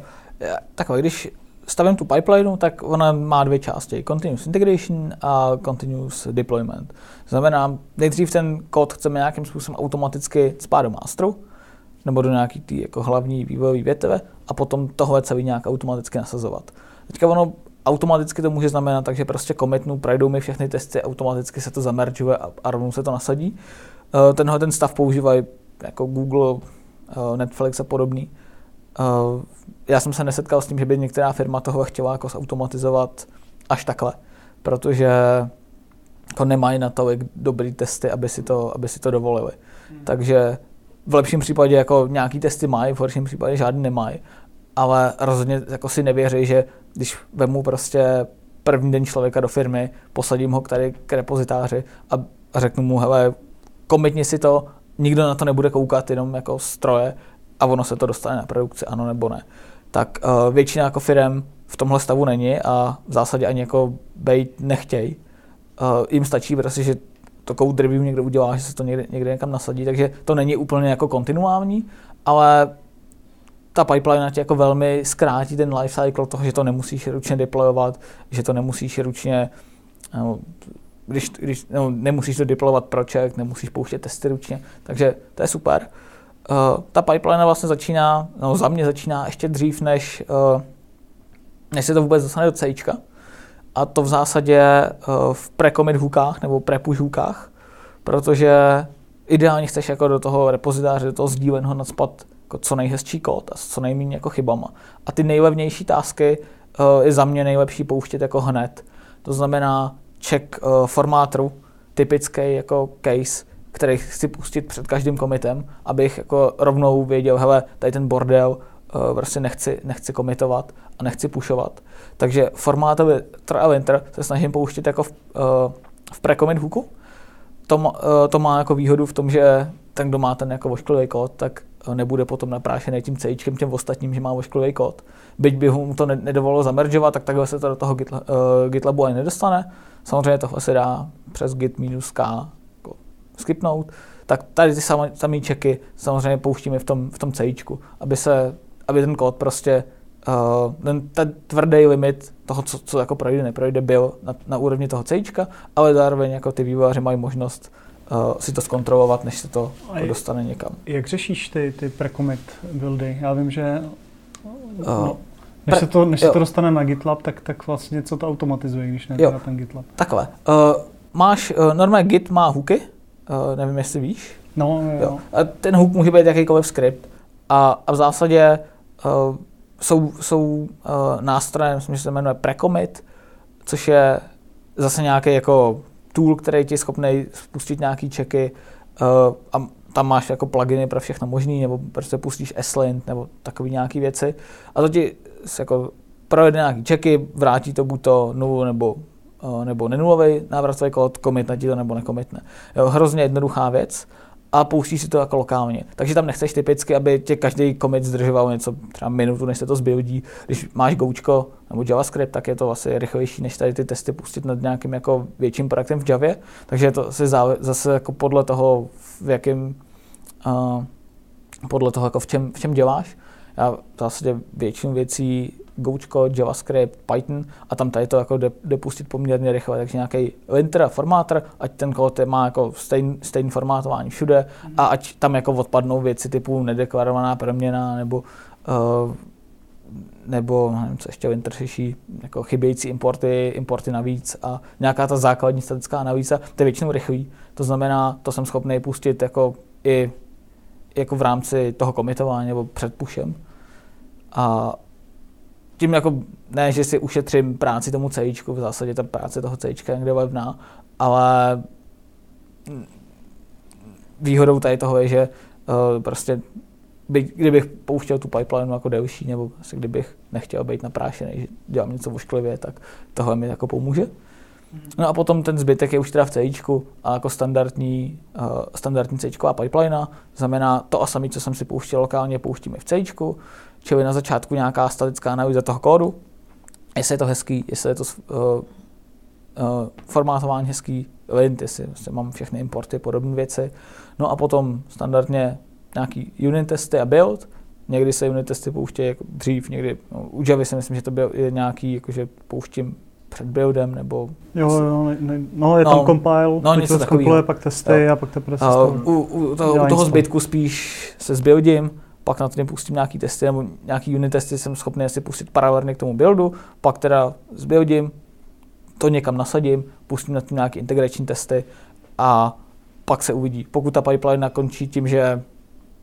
Speaker 3: takhle, když stavím tu pipeline, tak ona má dvě části. Continuous integration a continuous deployment. Znamená, nejdřív ten kód chceme nějakým způsobem automaticky spát do masteru, nebo do nějaký tý jako hlavní vývojové větve a potom tohle celý nějak automaticky nasazovat. Teďka ono automaticky to může znamenat, takže prostě commitnu, projdou mi všechny testy, automaticky se to zameržuje a, a rovnou se to nasadí. Uh, tenhle ten stav používají jako Google, uh, Netflix a podobný. Já jsem se nesetkal s tím, že by některá firma toho chtěla jako zautomatizovat až takhle, protože jako nemají na to dobrý testy, aby si to, aby si to dovolili. Hmm. Takže v lepším případě jako nějaký testy mají, v horším případě žádný nemají. Ale rozhodně jako si nevěří, že když vemu prostě první den člověka do firmy, posadím ho k tady k repozitáři a, a řeknu mu, hele, komitni si to, nikdo na to nebude koukat, jenom jako stroje a ono se to dostane na produkci, ano nebo ne tak uh, většina jako firm v tomhle stavu není a v zásadě ani jako bejt nechtějí. Uh, jim stačí prostě, že to code review někdo udělá, že se to někde, někde někam nasadí, takže to není úplně jako kontinuální, ale ta pipeline ti jako velmi zkrátí ten life cycle toho, že to nemusíš ručně deployovat, že to nemusíš ručně no, když, když no, nemusíš to deployovat project, nemusíš pouštět testy ručně, takže to je super. Uh, ta pipeline vlastně začíná, no za mě začíná ještě dřív, než, uh, než se to vůbec dostane do C. A to v zásadě uh, v pre-commit hookách nebo pre-push hookách, protože ideálně chceš jako do toho repozitáře, do toho sdíleného nadspat jako co nejhezčí kód a s co nejméně jako chybama. A ty nejlevnější tásky je za mě nejlepší pouštět jako hned. To znamená check formátoru, typický jako case, který chci pustit před každým komitem, abych jako rovnou věděl, hele, tady ten bordel uh, prostě nechci, nechci komitovat a nechci pušovat. Takže formátový trial enter se snažím pouštět jako v, uh, v pre-commit hooku. To, uh, to má jako výhodu v tom, že ten, kdo má ten jako vošklivý kód, tak nebude potom naprášený tím C těm ostatním, že má vošklivý kód. Byť by mu to nedovolilo zameržovat, tak takhle se to do toho uh, GitLabu ani nedostane. Samozřejmě tohle se dá přes git minus k jako skipnout. Tak tady ty samé čeky samozřejmě pouštíme v tom, v tom C, aby, se, aby ten kód prostě uh, ten, ten tvrdý limit toho, co, co jako projde, neprojde, byl na, na úrovni toho C, ale zároveň jako ty vývojáři mají možnost uh, si to zkontrolovat, než se to jako dostane někam.
Speaker 2: Jak řešíš ty, ty pre-commit buildy? Já vím, že uh, no, než, se to, než se to dostane na GitLab, tak, tak vlastně co to automatizuje, když ne ten GitLab?
Speaker 3: Takhle. Uh, máš, uh, normálně Git má hooky, uh, nevím, jestli víš.
Speaker 2: No, jo. jo.
Speaker 3: A ten hook může být jakýkoliv skript. A, a v zásadě uh, jsou, jsou uh, nástroje, myslím, že se jmenuje Precommit, což je zase nějaký jako tool, který ti je schopný spustit nějaký checky uh, a tam máš jako pluginy pro všechno možný, nebo prostě pustíš S-Lint, nebo takové nějaké věci. A to ti jako projede nějaký checky, vrátí to buď to nulu nebo, nebo nenulový návratový kód, komitne ti to nebo nekomitne. Jo, hrozně jednoduchá věc a pouštíš si to jako lokálně. Takže tam nechceš typicky, aby tě každý commit zdržoval něco třeba minutu, než se to zbuildí. Když máš Goučko nebo JavaScript, tak je to asi rychlejší, než tady ty testy pustit nad nějakým jako větším projektem v Javě. Takže to se zase jako podle toho, v jakém uh, podle toho, jako v čem, v čem děláš. Já v zásadě většinu věcí Goučko, JavaScript, Python a tam tady to jako jde, jde pustit poměrně rychle, takže nějaký linter, formátor, ať ten kód má jako stejný, stejný formátování všude a ať tam jako odpadnou věci typu nedeklarovaná proměna nebo uh, nebo nevím, co ještě linter řeší, jako chybějící importy, importy navíc a nějaká ta základní statická analýza, to je většinou rychlý. To znamená, to jsem schopný pustit jako i jako v rámci toho komitování nebo před pushem. A tím jako ne, že si ušetřím práci tomu C, v zásadě ta práce toho C je někde levná, ale výhodou tady toho je, že uh, prostě by, kdybych pouštěl tu pipeline jako delší, nebo asi kdybych nechtěl být naprášený, že dělám něco vošklivě, tak tohle mi jako pomůže. No a potom ten zbytek je už teda v C a jako standardní, uh, standardní C pipeline, znamená to a samé, co jsem si pouštěl lokálně, pouštíme v C, čili na začátku nějaká statická analýza toho kódu, jestli je to hezký, jestli je to uh, uh, formátování hezký, lint, jestli, jestli mám všechny importy, podobné věci. No a potom standardně nějaký unit testy a build, Někdy se unit testy pouštějí jako dřív, někdy, no, u Javy si myslím, že to byl nějaký, jakože pouštím před buildem, nebo...
Speaker 2: Jo, jo, ne, ne, no je no, tam compile, no, něco to kompiluje, pak testy jo. a pak teprve se
Speaker 3: uh, u, u, toho, u toho zbytku spíš se zbuildím, pak na to pustím nějaký testy, nebo nějaký unit testy jsem schopný asi pustit paralelně k tomu buildu, pak teda zbuildím, to někam nasadím, pustím na tím nějaké integrační testy a pak se uvidí. Pokud ta pipeline nakončí tím, že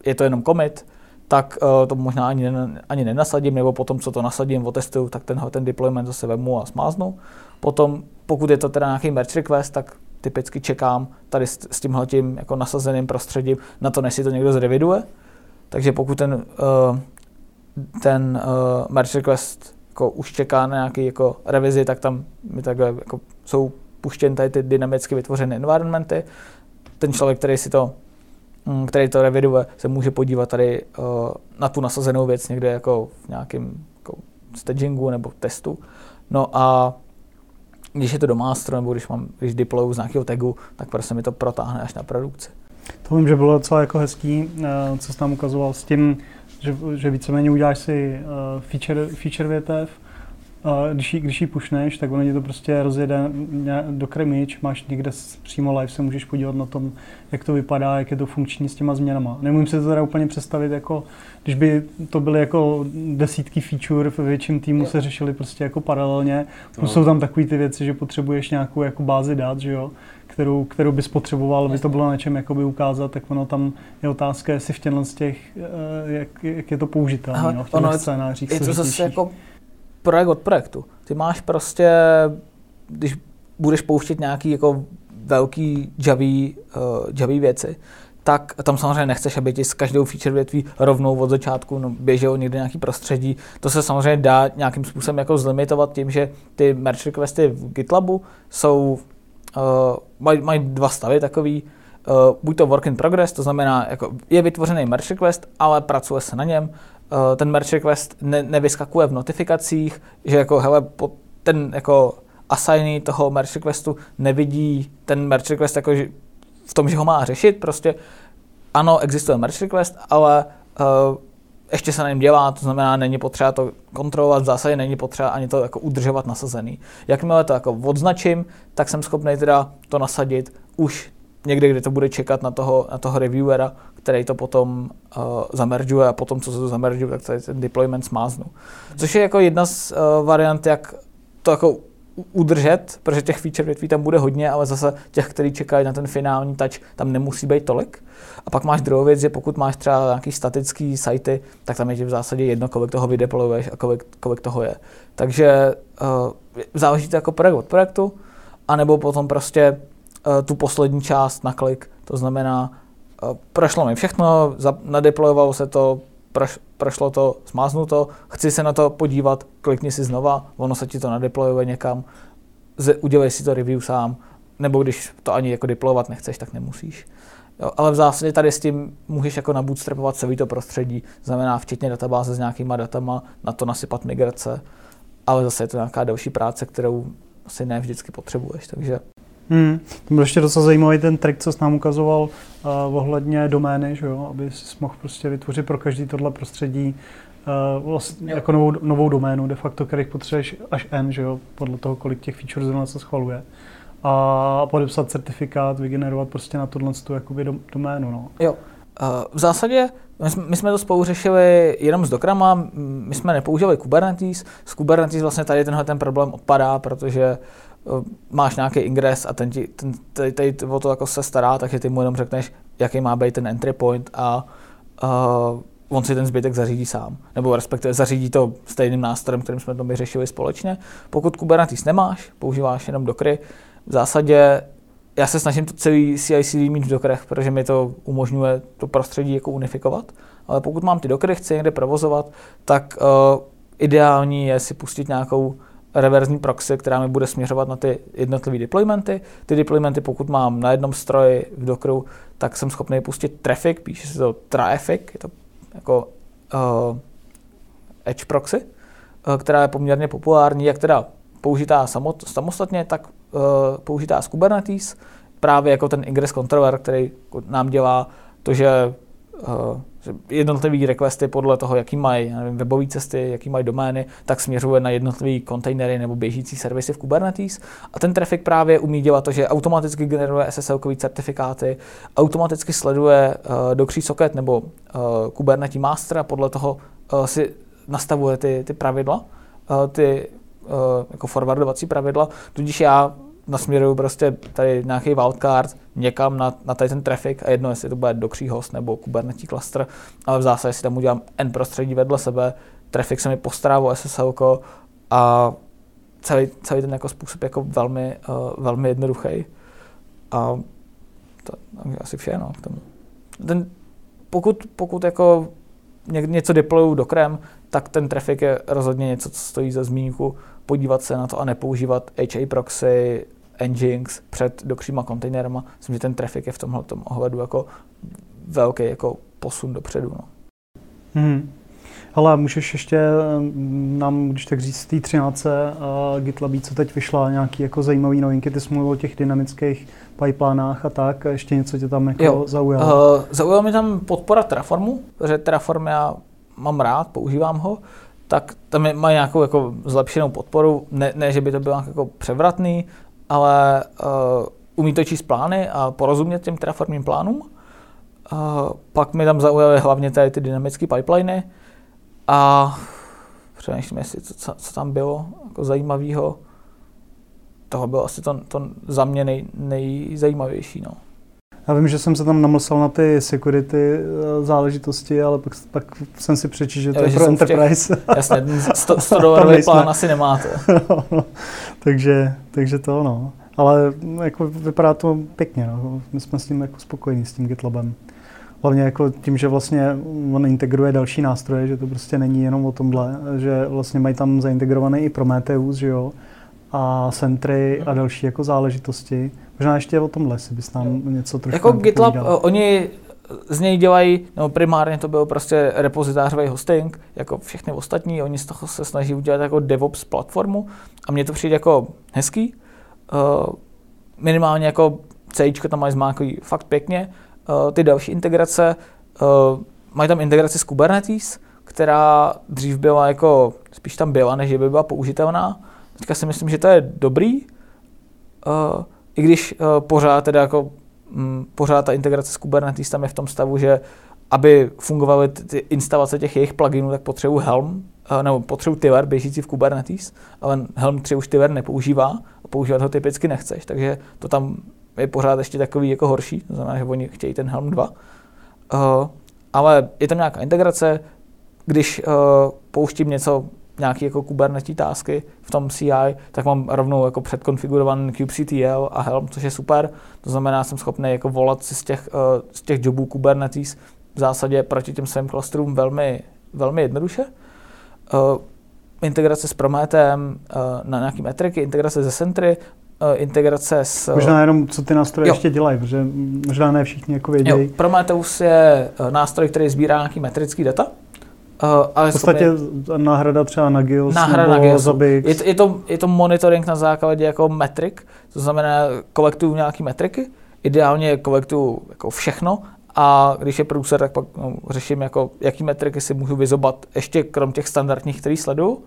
Speaker 3: je to jenom commit, tak uh, to možná ani, ne, ani nenasadím, nebo potom, co to nasadím, otestuju, tak ten, ten deployment zase vemu a smáznu. Potom, pokud je to teda nějaký merge request, tak typicky čekám tady s, s tímhletím jako nasazeným prostředím na to, než si to někdo zreviduje. Takže pokud ten, uh, ten uh, merge request jako už čeká na nějaký jako revizi, tak tam mi takhle jako jsou puštěny tady ty dynamicky vytvořené environmenty. Ten člověk, který si to který to reviduje, se může podívat tady uh, na tu nasazenou věc někde jako v nějakém jako stagingu nebo testu. No a když je to do masteru, nebo když, mám, když deployu z nějakého tagu, tak prostě mi to protáhne až na produkci.
Speaker 2: To vím, že bylo docela jako hezký, uh, co jsi nám ukazoval s tím že, že víceméně uděláš si uh, feature, feature větev, a když ji, když ji pušneš, tak ono ti to prostě rozjede do kremič, máš někde přímo live, se můžeš podívat na tom, jak to vypadá, jak je to funkční s těma změnama. Nemůžu si to teda úplně představit, jako, když by to byly jako desítky feature, v větším týmu se řešily prostě jako paralelně. No. Jsou tam takové ty věci, že potřebuješ nějakou jako bázi dat, že jo? Kterou, kterou bys potřeboval, aby to bylo na čem jakoby ukázat, tak ono tam je otázka, jestli v těchto z těch, eh, jak, jak je to použitelné no, v těch scénářích.
Speaker 3: Je to zase jako projekt od projektu. Ty máš prostě, když budeš pouštět nějaký jako velký javý, uh, javý věci, tak tam samozřejmě nechceš, aby ti z každou feature větví rovnou od začátku no, běželo někde nějaký prostředí. To se samozřejmě dá nějakým způsobem jako zlimitovat tím, že ty merge requesty v GitLabu jsou, uh, mají maj dva stavy takový, uh, buď to work in progress, to znamená, jako je vytvořený merge request, ale pracuje se na něm, Eh, ten merge request ne, nevyskakuje v notifikacích, že jako hele, ten jako assignee toho merge requestu nevidí ten merge request jako že v tom, že ho má řešit, prostě ano, existuje merge request, ale uh, ještě se na něm dělá, to znamená, není potřeba to kontrolovat, v zásadě není potřeba ani to jako udržovat nasazený. Jakmile to jako odznačím, tak jsem schopný teda to nasadit už někde, kde to bude čekat na toho, na toho reviewera, který to potom uh, zameržuje a potom, co se to zameržuje, tak se ten deployment smáznu. Což je jako jedna z uh, variant, jak to jako udržet, protože těch feature větví tam bude hodně, ale zase těch, který čekají na ten finální touch, tam nemusí být tolik. A pak máš druhou věc, že pokud máš třeba nějaký statický sajty, tak tam je ti v zásadě jedno, kolik toho vydeployuješ a kolik, kolik toho je. Takže uh, záleží to jako projekt od projektu, anebo potom prostě tu poslední část na klik, to znamená prošlo mi všechno, nadeployovalo se to, proš, prošlo to, smáznu to, chci se na to podívat, klikni si znova, ono se ti to nadeployuje někam, udělej si to review sám, nebo když to ani jako deployovat nechceš, tak nemusíš. Jo, ale v zásadě tady s tím můžeš jako nabootstrapovat celý to prostředí, znamená včetně databáze s nějakýma datama, na to nasypat migrace, ale zase je to nějaká další práce, kterou asi ne vždycky potřebuješ, takže
Speaker 2: Hmm. To byl ještě docela zajímavý ten trik, co jsi nám ukazoval uh, ohledně domény, že jo? aby si mohl prostě vytvořit pro každý tohle prostředí uh, vlastně jako novou, novou doménu, de facto, kterých potřebuješ až N, že jo? podle toho, kolik těch feature zóna se schvaluje. A podepsat certifikát, vygenerovat prostě na tohle tu jakoby doménu. No.
Speaker 3: Jo. Uh, v zásadě my jsme to spolu řešili jenom s Dockerama, my jsme nepoužívali Kubernetes. S Kubernetes vlastně tady tenhle ten problém odpadá, protože Eh, máš nějaký ingres a ten ti, ten, tady, tady o to jako se stará, takže ty mu jenom řekneš, jaký má být ten entry point a uh, on si ten zbytek zařídí sám. Nebo respektive zařídí to stejným nástrojem, kterým jsme to my řešili společně. Pokud Kubernetes nemáš, používáš jenom Dockery, v zásadě já se snažím to celý CI/CD mít v Dockerech, protože mi to umožňuje to prostředí jako unifikovat. Ale pokud mám ty Dockery, chci někde provozovat, tak uh, ideální je si pustit nějakou reverzní proxy, která mi bude směřovat na ty jednotlivé deploymenty. Ty deploymenty, pokud mám na jednom stroji v Dockeru, tak jsem schopný pustit traffic, píše se to traffic, je to jako uh, edge proxy, uh, která je poměrně populární, jak teda použitá samot, samostatně, tak uh, použitá z Kubernetes, právě jako ten ingress controller, který nám dělá to, že uh, jednotlivé requesty podle toho, jaký mají nevím, webové cesty, jaký mají domény, tak směřuje na jednotlivé kontejnery nebo běžící servisy v Kubernetes. A ten trafik právě umí dělat to, že automaticky generuje ssl certifikáty, automaticky sleduje uh, Docree socket nebo uh, Kubernetes master a podle toho uh, si nastavuje ty, ty pravidla, uh, ty uh, jako forwardovací pravidla. Tudíž já nasměruju prostě tady nějaký wildcard někam na, na tady ten traffic a jedno, jestli to bude Doxy host nebo Kubernetes cluster, ale v zásadě si tam udělám N prostředí vedle sebe, traffic se mi postará o SSL a celý, celý ten jako způsob jako velmi, uh, velmi jednoduchý. A to, to asi vše, no, k tomu. Ten, pokud, pokud jako něco deployu do krem, tak ten traffic je rozhodně něco, co stojí za zmínku, podívat se na to a nepoužívat HA proxy, Nginx před dokříma kontejnerama. Myslím, že ten trafik je v tomhle ohledu jako velký jako posun dopředu. No.
Speaker 2: Hmm. Ale můžeš ještě mm, nám, když tak říct, z té 13 uh, GitLabí, co teď vyšla, nějaký jako zajímavý novinky, ty jsi mluvil o těch dynamických pipelínách a tak, a ještě něco tě tam jako jo. zaujalo?
Speaker 3: Uh, zaujalo mi tam podpora Terraformu, protože Terraform já mám rád, používám ho, tak tam je, má nějakou jako zlepšenou podporu, ne, ne že by to bylo jako převratný, ale uh, umí to číst plány a porozumět těm terraformním plánům. Uh, pak mi tam zaujaly hlavně tady ty dynamické pipeliny a přemýšlím, jestli co, co, co tam bylo jako zajímavého. Toho bylo asi to, to za mě nej, nejzajímavější. No.
Speaker 2: Já vím, že jsem se tam namlsal na ty security eh, záležitosti, ale pak, pak jsem si přečetl, že to jo, je pro Enterprise.
Speaker 3: Těch, [LAUGHS] jasně, 100, 100 dolarový plán asi nemáte. [LAUGHS]
Speaker 2: no, no, takže, takže to no. Ale jako vypadá to pěkně, no. my jsme s tím jako spokojení, s tím GitLabem. Hlavně jako tím, že vlastně on integruje další nástroje, že to prostě není jenom o tomhle, že vlastně mají tam zaintegrovaný i Prometheus, že jo, a Sentry a další jako záležitosti. Možná ještě o tomhle si bys nám jo. něco trošku
Speaker 3: Jako GitLab, povídal. oni z něj dělají, no primárně to byl prostě repozitářový hosting, jako všechny ostatní, oni z toho se snaží udělat jako DevOps platformu a mně to přijde jako hezký. Uh, minimálně jako C tam mají zmáklý fakt pěkně. Uh, ty další integrace, uh, mají tam integraci s Kubernetes, která dřív byla jako, spíš tam byla, než by byla použitelná. Teďka si myslím, že to je dobrý. Uh, i když uh, pořád teda jako um, pořád ta integrace s Kubernetes tam je v tom stavu, že aby fungovaly ty instalace těch jejich pluginů, tak potřebuji Helm, uh, nebo potřebuji Tiver běžící v Kubernetes, ale Helm 3 už Tiver nepoužívá a používat ho typicky nechceš, takže to tam je pořád ještě takový jako horší, to znamená, že oni chtějí ten Helm 2. Uh, ale je tam nějaká integrace, když uh, pouštím něco nějaké jako Kubernetes tásky v tom CI, tak mám rovnou jako předkonfigurovaný kubectl a Helm, což je super. To znamená, jsem schopný jako volat si z těch, uh, z těch jobů Kubernetes v zásadě proti těm svým klastrům velmi, velmi jednoduše. Uh, integrace s Prometem uh, na nějaký metriky, integrace ze Sentry, integrace s...
Speaker 2: Možná jenom, co ty nástroje jo. ještě dělají, protože možná ne všichni jako vědějí.
Speaker 3: Prometheus je nástroj, který sbírá nějaký metrický data,
Speaker 2: Uh, ale v podstatě schopný... náhrada třeba na GIOS
Speaker 3: náhrada nebo na GIOS. Je, to, je, to, je to monitoring na základě jako metrik, to znamená kolektuju nějaký metriky, ideálně kolektuju jako všechno a když je průser, tak pak no, řeším, jako, jaký metriky si můžu vyzobat ještě krom těch standardních, který sleduju. Uh,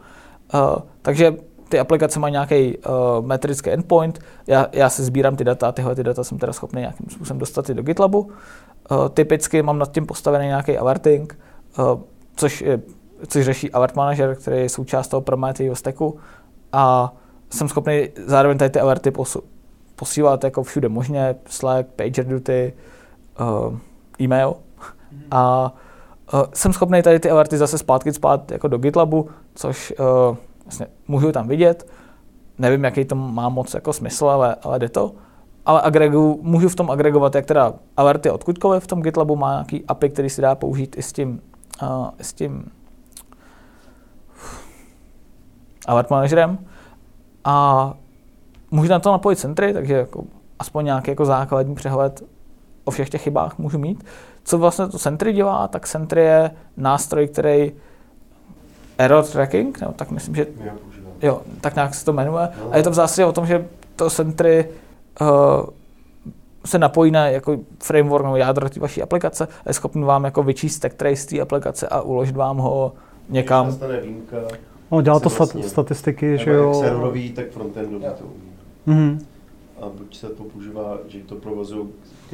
Speaker 3: takže ty aplikace mají nějaký uh, metrický endpoint, já, já si sbírám ty data, tyhle ty data jsem teda schopný nějakým způsobem dostat i do GitLabu. Uh, typicky mám nad tím postavený nějaký alerting, uh, což, je, což řeší Alert Manager, který je součást toho Prometheus stacku a jsem schopný zároveň tady ty alerty posu, posílat jako všude možně, Slack, PagerDuty, uh, e-mail. A uh, jsem schopný tady ty alerty zase zpátky spát jako do GitLabu, což uh, vlastně můžu tam vidět, nevím, jaký to má moc jako smysl, ale, ale jde to. Ale agregu, můžu v tom agregovat jak teda alerty odkudkoliv v tom GitLabu, má nějaký API, který si dá použít i s tím s tím alert manažerem a můžu na to napojit centry, takže jako aspoň nějaký jako základní přehled o všech těch chybách můžu mít. Co vlastně to Sentry dělá, tak Sentry je nástroj, který error tracking, no, tak myslím, že jo, tak nějak se to jmenuje. A je to v zásadě o tom, že to Sentry uh, se napojí na jako framework nebo jádro té vaší aplikace a je schopný vám jako vyčíst stack trace té aplikace a uložit vám ho někam.
Speaker 1: Nastane výjimka,
Speaker 2: no, dělá to vlastně, statistiky, že jo.
Speaker 1: serverový, tak frontendový to umí. Mm-hmm. A buď se to používá, že to provozují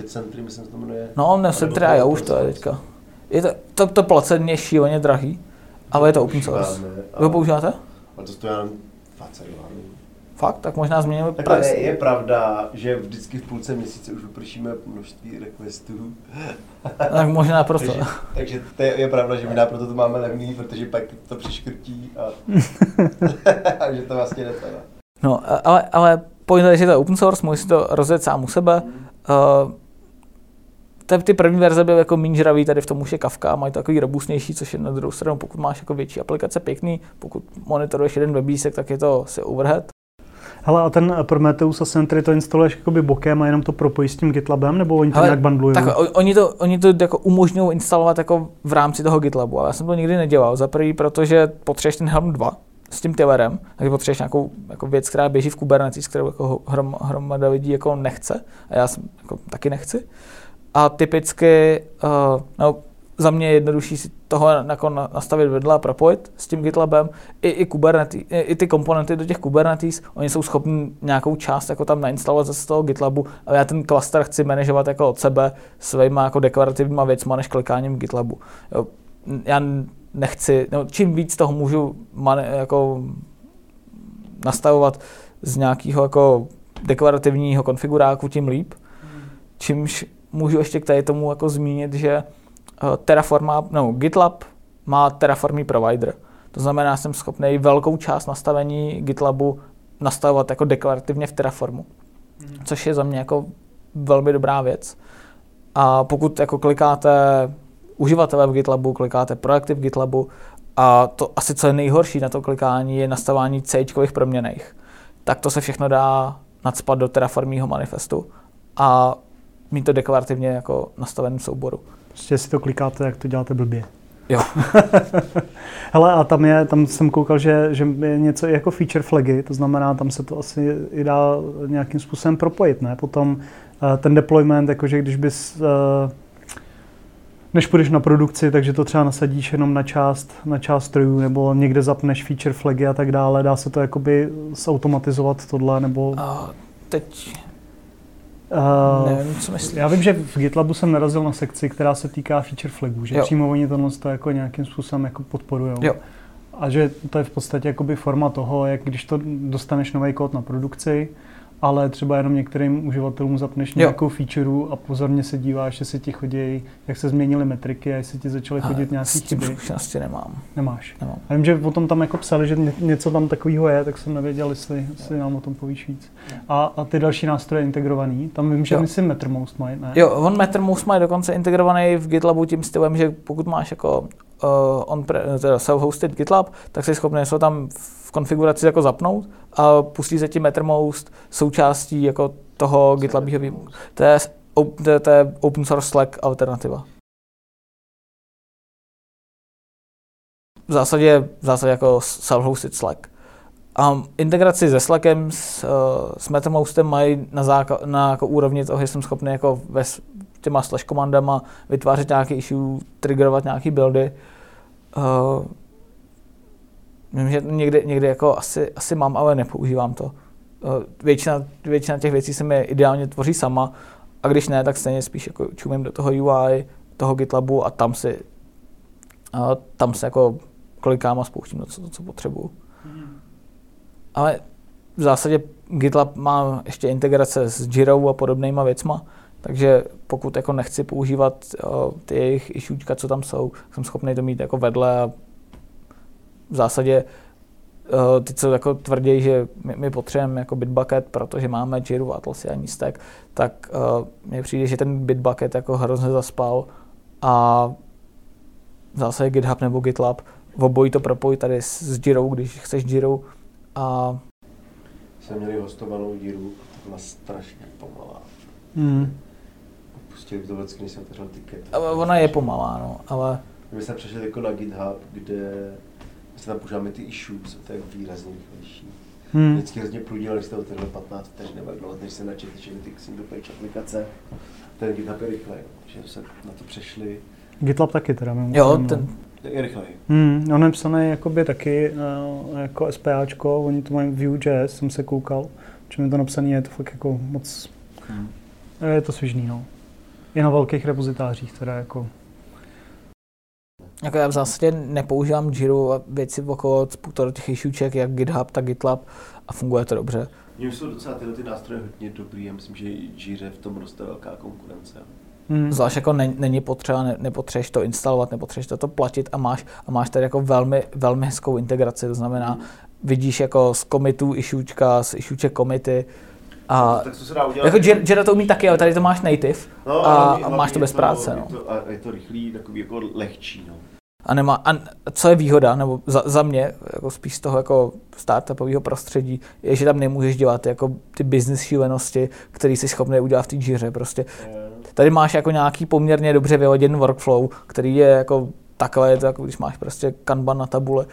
Speaker 1: Centry, myslím, se to jmenuje.
Speaker 3: No, ne, Centry a já už to je teďka. Je to, to, to placení je šíleně drahý, ale je to open source. Vy ho používáte?
Speaker 1: Ale to stojí 20 dolarů.
Speaker 3: Fakt? Tak možná změníme
Speaker 1: price. Je, je pravda, že vždycky v půlce měsíce už vypršíme množství requestů.
Speaker 3: tak možná proto.
Speaker 1: takže, takže to je, je pravda, že možná proto to máme levný, protože pak to přiškrtí a, [LAUGHS] a že to vlastně netrvá.
Speaker 3: No, ale, ale je, že to je open source, můžeš si to rozjet sám u sebe. Mm. Uh, ty první verze byly jako méně žravý, tady v tom už je Kafka, mají takový robustnější, což je na druhou stranu, pokud máš jako větší aplikace pěkný, pokud monitoruješ jeden webísek, tak je to si overhead.
Speaker 2: Hele, a ten Prometheus a Sentry to instaluješ jakoby bokem a jenom to propojíš s tím GitLabem, nebo oni to nějak bundlují?
Speaker 3: Tak oni to, oni to jako umožňují instalovat jako v rámci toho GitLabu, ale já jsem to nikdy nedělal. Za prvý, protože potřebuješ ten Helm 2 s tím Tilerem, takže potřebuješ nějakou jako věc, která běží v Kubernetes, kterou jako hrom, hromada lidí jako nechce a já jsem jako taky nechci. A typicky, uh, no, za mě je jednodušší si toho jako nastavit vedle a propojit s tím GitLabem. I, i, Kubernetes, i, i ty komponenty do těch Kubernetes, oni jsou schopni nějakou část jako tam nainstalovat z toho GitLabu, ale já ten cluster chci manažovat jako od sebe svýma jako deklarativníma věcma, než klikáním v GitLabu. Jo, já nechci, no, čím víc toho můžu man, jako nastavovat z nějakého jako deklarativního konfiguráku, tím líp. Čímž můžu ještě k tady tomu jako zmínit, že Terraform má, no, GitLab má Terraformí provider. To znamená, že jsem schopný velkou část nastavení GitLabu nastavovat jako deklarativně v Terraformu. Hmm. Což je za mě jako velmi dobrá věc. A pokud jako klikáte uživatele v GitLabu, klikáte projekty v GitLabu a to asi co je nejhorší na to klikání je nastavání c proměných. Tak to se všechno dá nadspat do Terraformího manifestu a mít to deklarativně jako nastaveném souboru.
Speaker 2: Prostě si to klikáte, jak to děláte blbě.
Speaker 3: Jo. [LAUGHS]
Speaker 2: Hele, a tam, je, tam jsem koukal, že, že je něco jako feature flagy, to znamená, tam se to asi i dá nějakým způsobem propojit, ne? Potom uh, ten deployment, jakože když bys, uh, než půjdeš na produkci, takže to třeba nasadíš jenom na část, na část strojů, nebo někde zapneš feature flagy a tak dále, dá se to jakoby zautomatizovat tohle, nebo...
Speaker 3: Uh, teď
Speaker 2: Uh, Nevím, co myslíš. Já vím, že v GitLabu jsem narazil na sekci, která se týká feature flagů, že jo. přímo oni tohle to jako nějakým způsobem jako podporují. A že to je v podstatě jakoby forma toho, jak když to dostaneš nový kód na produkci, ale třeba jenom některým uživatelům zapneš nějakou feature a pozorně se díváš, jestli ti chodí, jak se změnily metriky a jestli ti začaly chodit nějaký
Speaker 3: s tím zkušenosti nemám.
Speaker 2: Nemáš.
Speaker 3: Nemám.
Speaker 2: A vím, že o tom tam jako psali, že něco tam takového je, tak jsem nevěděl, jestli, jestli nám o tom povíš víc. A, a ty další nástroje integrovaný, tam vím, že jo. myslím Mattermost mají, ne?
Speaker 3: Jo, on Mattermost má dokonce integrovaný v GitLabu tím stylem, že pokud máš jako uh, on self-hosted GitLab, tak jsi schopný něco tam v konfiguraci jako zapnout a pustí se ti Mattermost součástí jako toho výjmu. To je, to, je, to je open source Slack alternativa. V zásadě, v zásadě jako self-hosted Slack. A integraci se Slackem, s, uh, s Mattermostem mají na, záka- na jako úrovni toho, že jsem schopný jako ve, těma slash komandama vytvářet nějaké issue, triggerovat nějaké buildy. Uh, Vím, že někdy, někdy jako asi, asi mám, ale nepoužívám to. Eh, většina, většina těch věcí se mi ideálně tvoří sama a když ne, tak stejně spíš jako čumím do toho UI, toho GitLabu a tam si a tam se jako klikám a spouštím to, co, co potřebuju. Hmm. Ale v zásadě GitLab má ještě integrace s Jirou a podobnýma věcma, takže pokud jako nechci používat uh, ty jejich issuečka, co tam jsou, jsem schopný to mít jako vedle a v zásadě uh, ty, co jako tvrdí, že my, my potřebujeme jako Bitbucket, protože máme Jiru, Atlasy a Stack, tak uh, mně přijde, že ten Bitbucket jako hrozně zaspal a v zásadě GitHub nebo GitLab v obojí to propojí tady s Jirou, když chceš Jiru a
Speaker 1: jsme měli hostovanou díru, byla strašně pomalá.
Speaker 2: Hmm.
Speaker 1: Pustili to vždycky, když jsem otevřel tiket.
Speaker 3: Ona je pomalá, no, ale...
Speaker 1: My jsme přešli jako na GitHub, kde my se tam používáme ty issues, a to je výrazně rychlejší. Hmm. Vždycky hrozně prudil, když jste otevřeli 15 vteřin nebo jak než se načetli všechny ty single page aplikace. Ten GitHub je rychlej, že se na to přešli.
Speaker 2: GitLab taky teda.
Speaker 3: Jo, ten,
Speaker 1: je rychlej.
Speaker 2: Hmm, on je psaný jakoby taky uh, jako SPAčko, oni to mají Vue.js, jsem se koukal, čím je to napsané, je to fakt jako moc, hmm. je to svižný, no. Je na velkých repozitářích teda jako
Speaker 3: jako já v zásadě nepoužívám Jira a věci okolo to do těch issueček, jak GitHub, tak GitLab a funguje to dobře.
Speaker 1: Mně jsou docela tyhle ty nástroje hodně dobrý, já myslím, že Jira v tom roste velká konkurence.
Speaker 3: Hmm. Zvlášť jako není potřeba, ne, nepotřebuješ to instalovat, nepotřebuješ to, to platit a máš, a máš tady jako velmi, velmi hezkou integraci, to znamená, hmm. vidíš jako z komitů issuečka, z issueček komity, a
Speaker 1: tak co se dá udělat?
Speaker 3: Jako Jira to umí taky, ale tady to máš native no, a, a máš to bez práce.
Speaker 1: No. Je to, a je to rychlý, takový jako lehčí. No.
Speaker 3: A, nemá, a co je výhoda, nebo za, za mě, jako spíš z toho jako startupového prostředí, je, že tam nemůžeš dělat jako ty business šílenosti, které jsi schopný udělat v té žíře. Prostě. Tady máš jako nějaký poměrně dobře vyhoděný workflow, který je jako takhle, je to jako když máš prostě kanban na tabule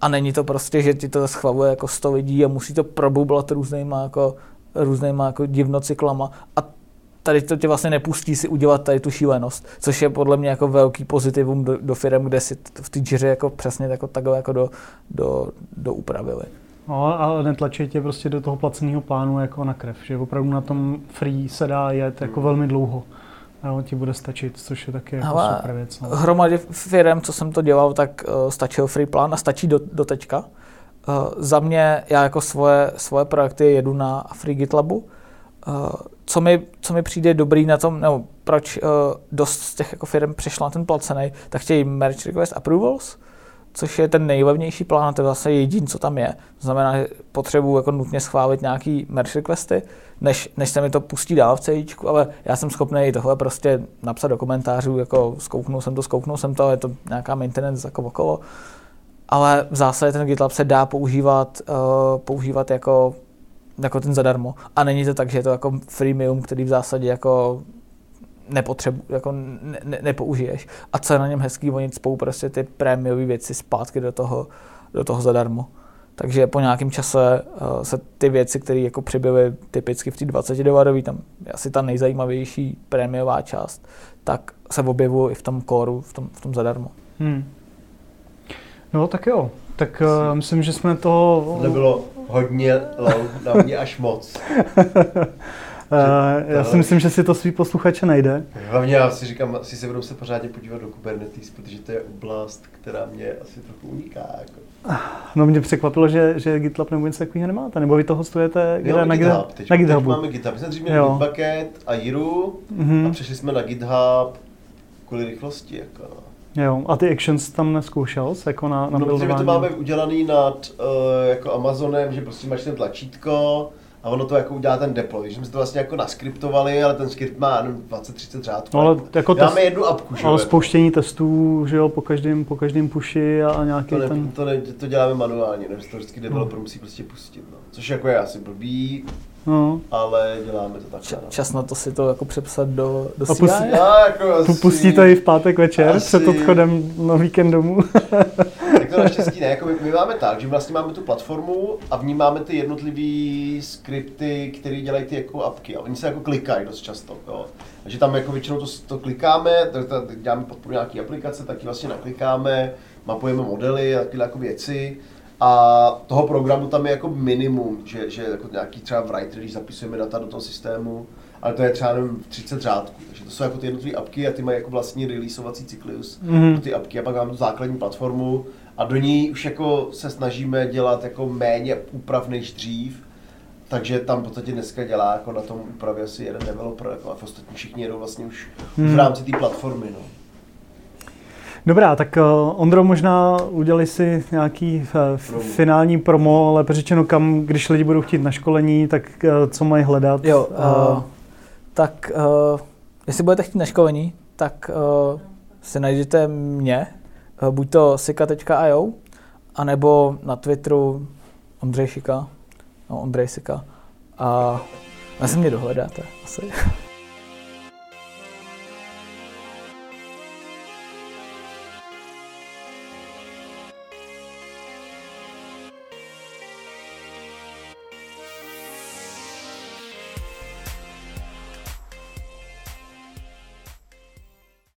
Speaker 3: a není to prostě, že ti to schvaluje jako 100 lidí a musí to probublat různýma jako, různýma jako divnocyklama a tady to tě vlastně nepustí si udělat tady tu šílenost, což je podle mě jako velký pozitivum do, do firm, kde si v té džiře jako přesně jako takhle jako do, do, do upravili.
Speaker 2: No, ale netlačí tě prostě do toho placeného plánu jako na krev, že opravdu na tom free se dá jet jako velmi dlouho. A on ti bude stačit, což je taky jako Ale super věc. No.
Speaker 3: Hromadě firm, co jsem to dělal, tak uh, stačil free plán a stačí do, do tečka. Uh, za mě, já jako svoje, svoje projekty jedu na Free GitLabu. Uh, co, mi, co mi přijde dobrý na tom, nebo proč uh, dost z těch jako firm přišla na ten placený, tak chtějí merge request approvals, což je ten nejlevnější plán, to je zase jediný, co tam je. To znamená, že potřebuji jako nutně schválit nějaký merge requesty, než, než se mi to pustí dál v CIčku, ale já jsem schopný tohle prostě napsat do komentářů, jako zkouknul jsem to, zkouknul jsem to, ale je to nějaká maintenance jako okolo. Ale v zásadě ten GitLab se dá používat, uh, používat jako, jako ten zadarmo. A není to tak, že je to jako freemium, který v zásadě jako nepotřebu, jako ne, ne, nepoužiješ. A co je na něm hezký, oni spou prostě ty prémiové věci zpátky do toho, do toho zadarmo. Takže po nějakém čase uh, se ty věci, které jako přibyly typicky v té 20 dolarové, tam je asi ta nejzajímavější prémiová část, tak se objevují i v tom kóru, v tom, v tom zadarmo. Hmm.
Speaker 2: No tak jo, tak uh, myslím, že jsme to...
Speaker 1: Nebylo hodně low, na mě až moc.
Speaker 2: Uh, [LAUGHS] já si myslím, že si to svý posluchače najde.
Speaker 1: Hlavně já si říkám, asi se budou se pořádně podívat do Kubernetes, protože to je oblast, která mě asi trochu uniká. Jako.
Speaker 2: No mě překvapilo, že, že GitLab nebo něco takového nemáte, nebo vy to hostujete
Speaker 1: kde, na, GitHub. Teď, na GitHubu. Teď máme GitHub. My jsme dřív měli Bitbucket a Jiru mm-hmm. a přešli jsme na GitHub kvůli rychlosti. Jako, no.
Speaker 2: Jo, a ty actions tam neskoušel jako na, na
Speaker 1: no, protože my to máme udělaný nad uh, jako Amazonem, že prostě máš ten tlačítko, a ono to jako udělá ten deploy, že jsme to vlastně jako naskriptovali, ale ten skript má 20-30 řádků. No, ale jako
Speaker 2: Máme
Speaker 1: test, jednu apku,
Speaker 2: že Ale spouštění testů, že jo, po každém, po každém puši a, a nějaký
Speaker 1: to ne,
Speaker 2: ten...
Speaker 1: To, ne, to děláme manuálně, ne, to vždycky developer no. musí prostě pustit, no. Což jako je asi blbý, No. Ale děláme to takhle.
Speaker 3: Č- čas na to si to jako přepsat do, do
Speaker 2: CI? Pustí, no, jako [LAUGHS] asi, pustí to i v pátek večer asi, před odchodem na víkend domů.
Speaker 1: tak to naštěstí ne. Jako my, my, máme tak, že vlastně máme tu platformu a v ní máme ty jednotlivé skripty, které dělají ty jako apky. A oni se jako klikají dost často. Jo. Takže tam jako většinou to, to klikáme, to, to, děláme podporu nějaké aplikace, tak ji vlastně naklikáme, mapujeme modely a takové jako věci a toho programu tam je jako minimum, že, že jako nějaký třeba writer, když zapisujeme data do toho systému, ale to je třeba jenom 30 řádků. Takže to jsou jako ty jednotlivé apky a ty mají jako vlastní releaseovací cyklus mm-hmm. ty apky a pak máme tu základní platformu a do ní už jako se snažíme dělat jako méně úprav než dřív, takže tam v podstatě dneska dělá jako na tom úpravě asi jeden developer, jako a v ostatní všichni jedou vlastně už mm. v rámci té platformy. No.
Speaker 2: Dobrá, tak uh, Ondro, možná udělali si nějaký uh, promo. finální promo, ale řečeno kam, když lidi budou chtít na školení, tak uh, co mají hledat?
Speaker 3: Jo, uh, tak uh, jestli budete chtít na školení, tak uh, si najdete mě, uh, buď to sika.io, anebo na Twitteru Ondřej Šika, no Ondřej Sika. A asi mě dohledáte, asi.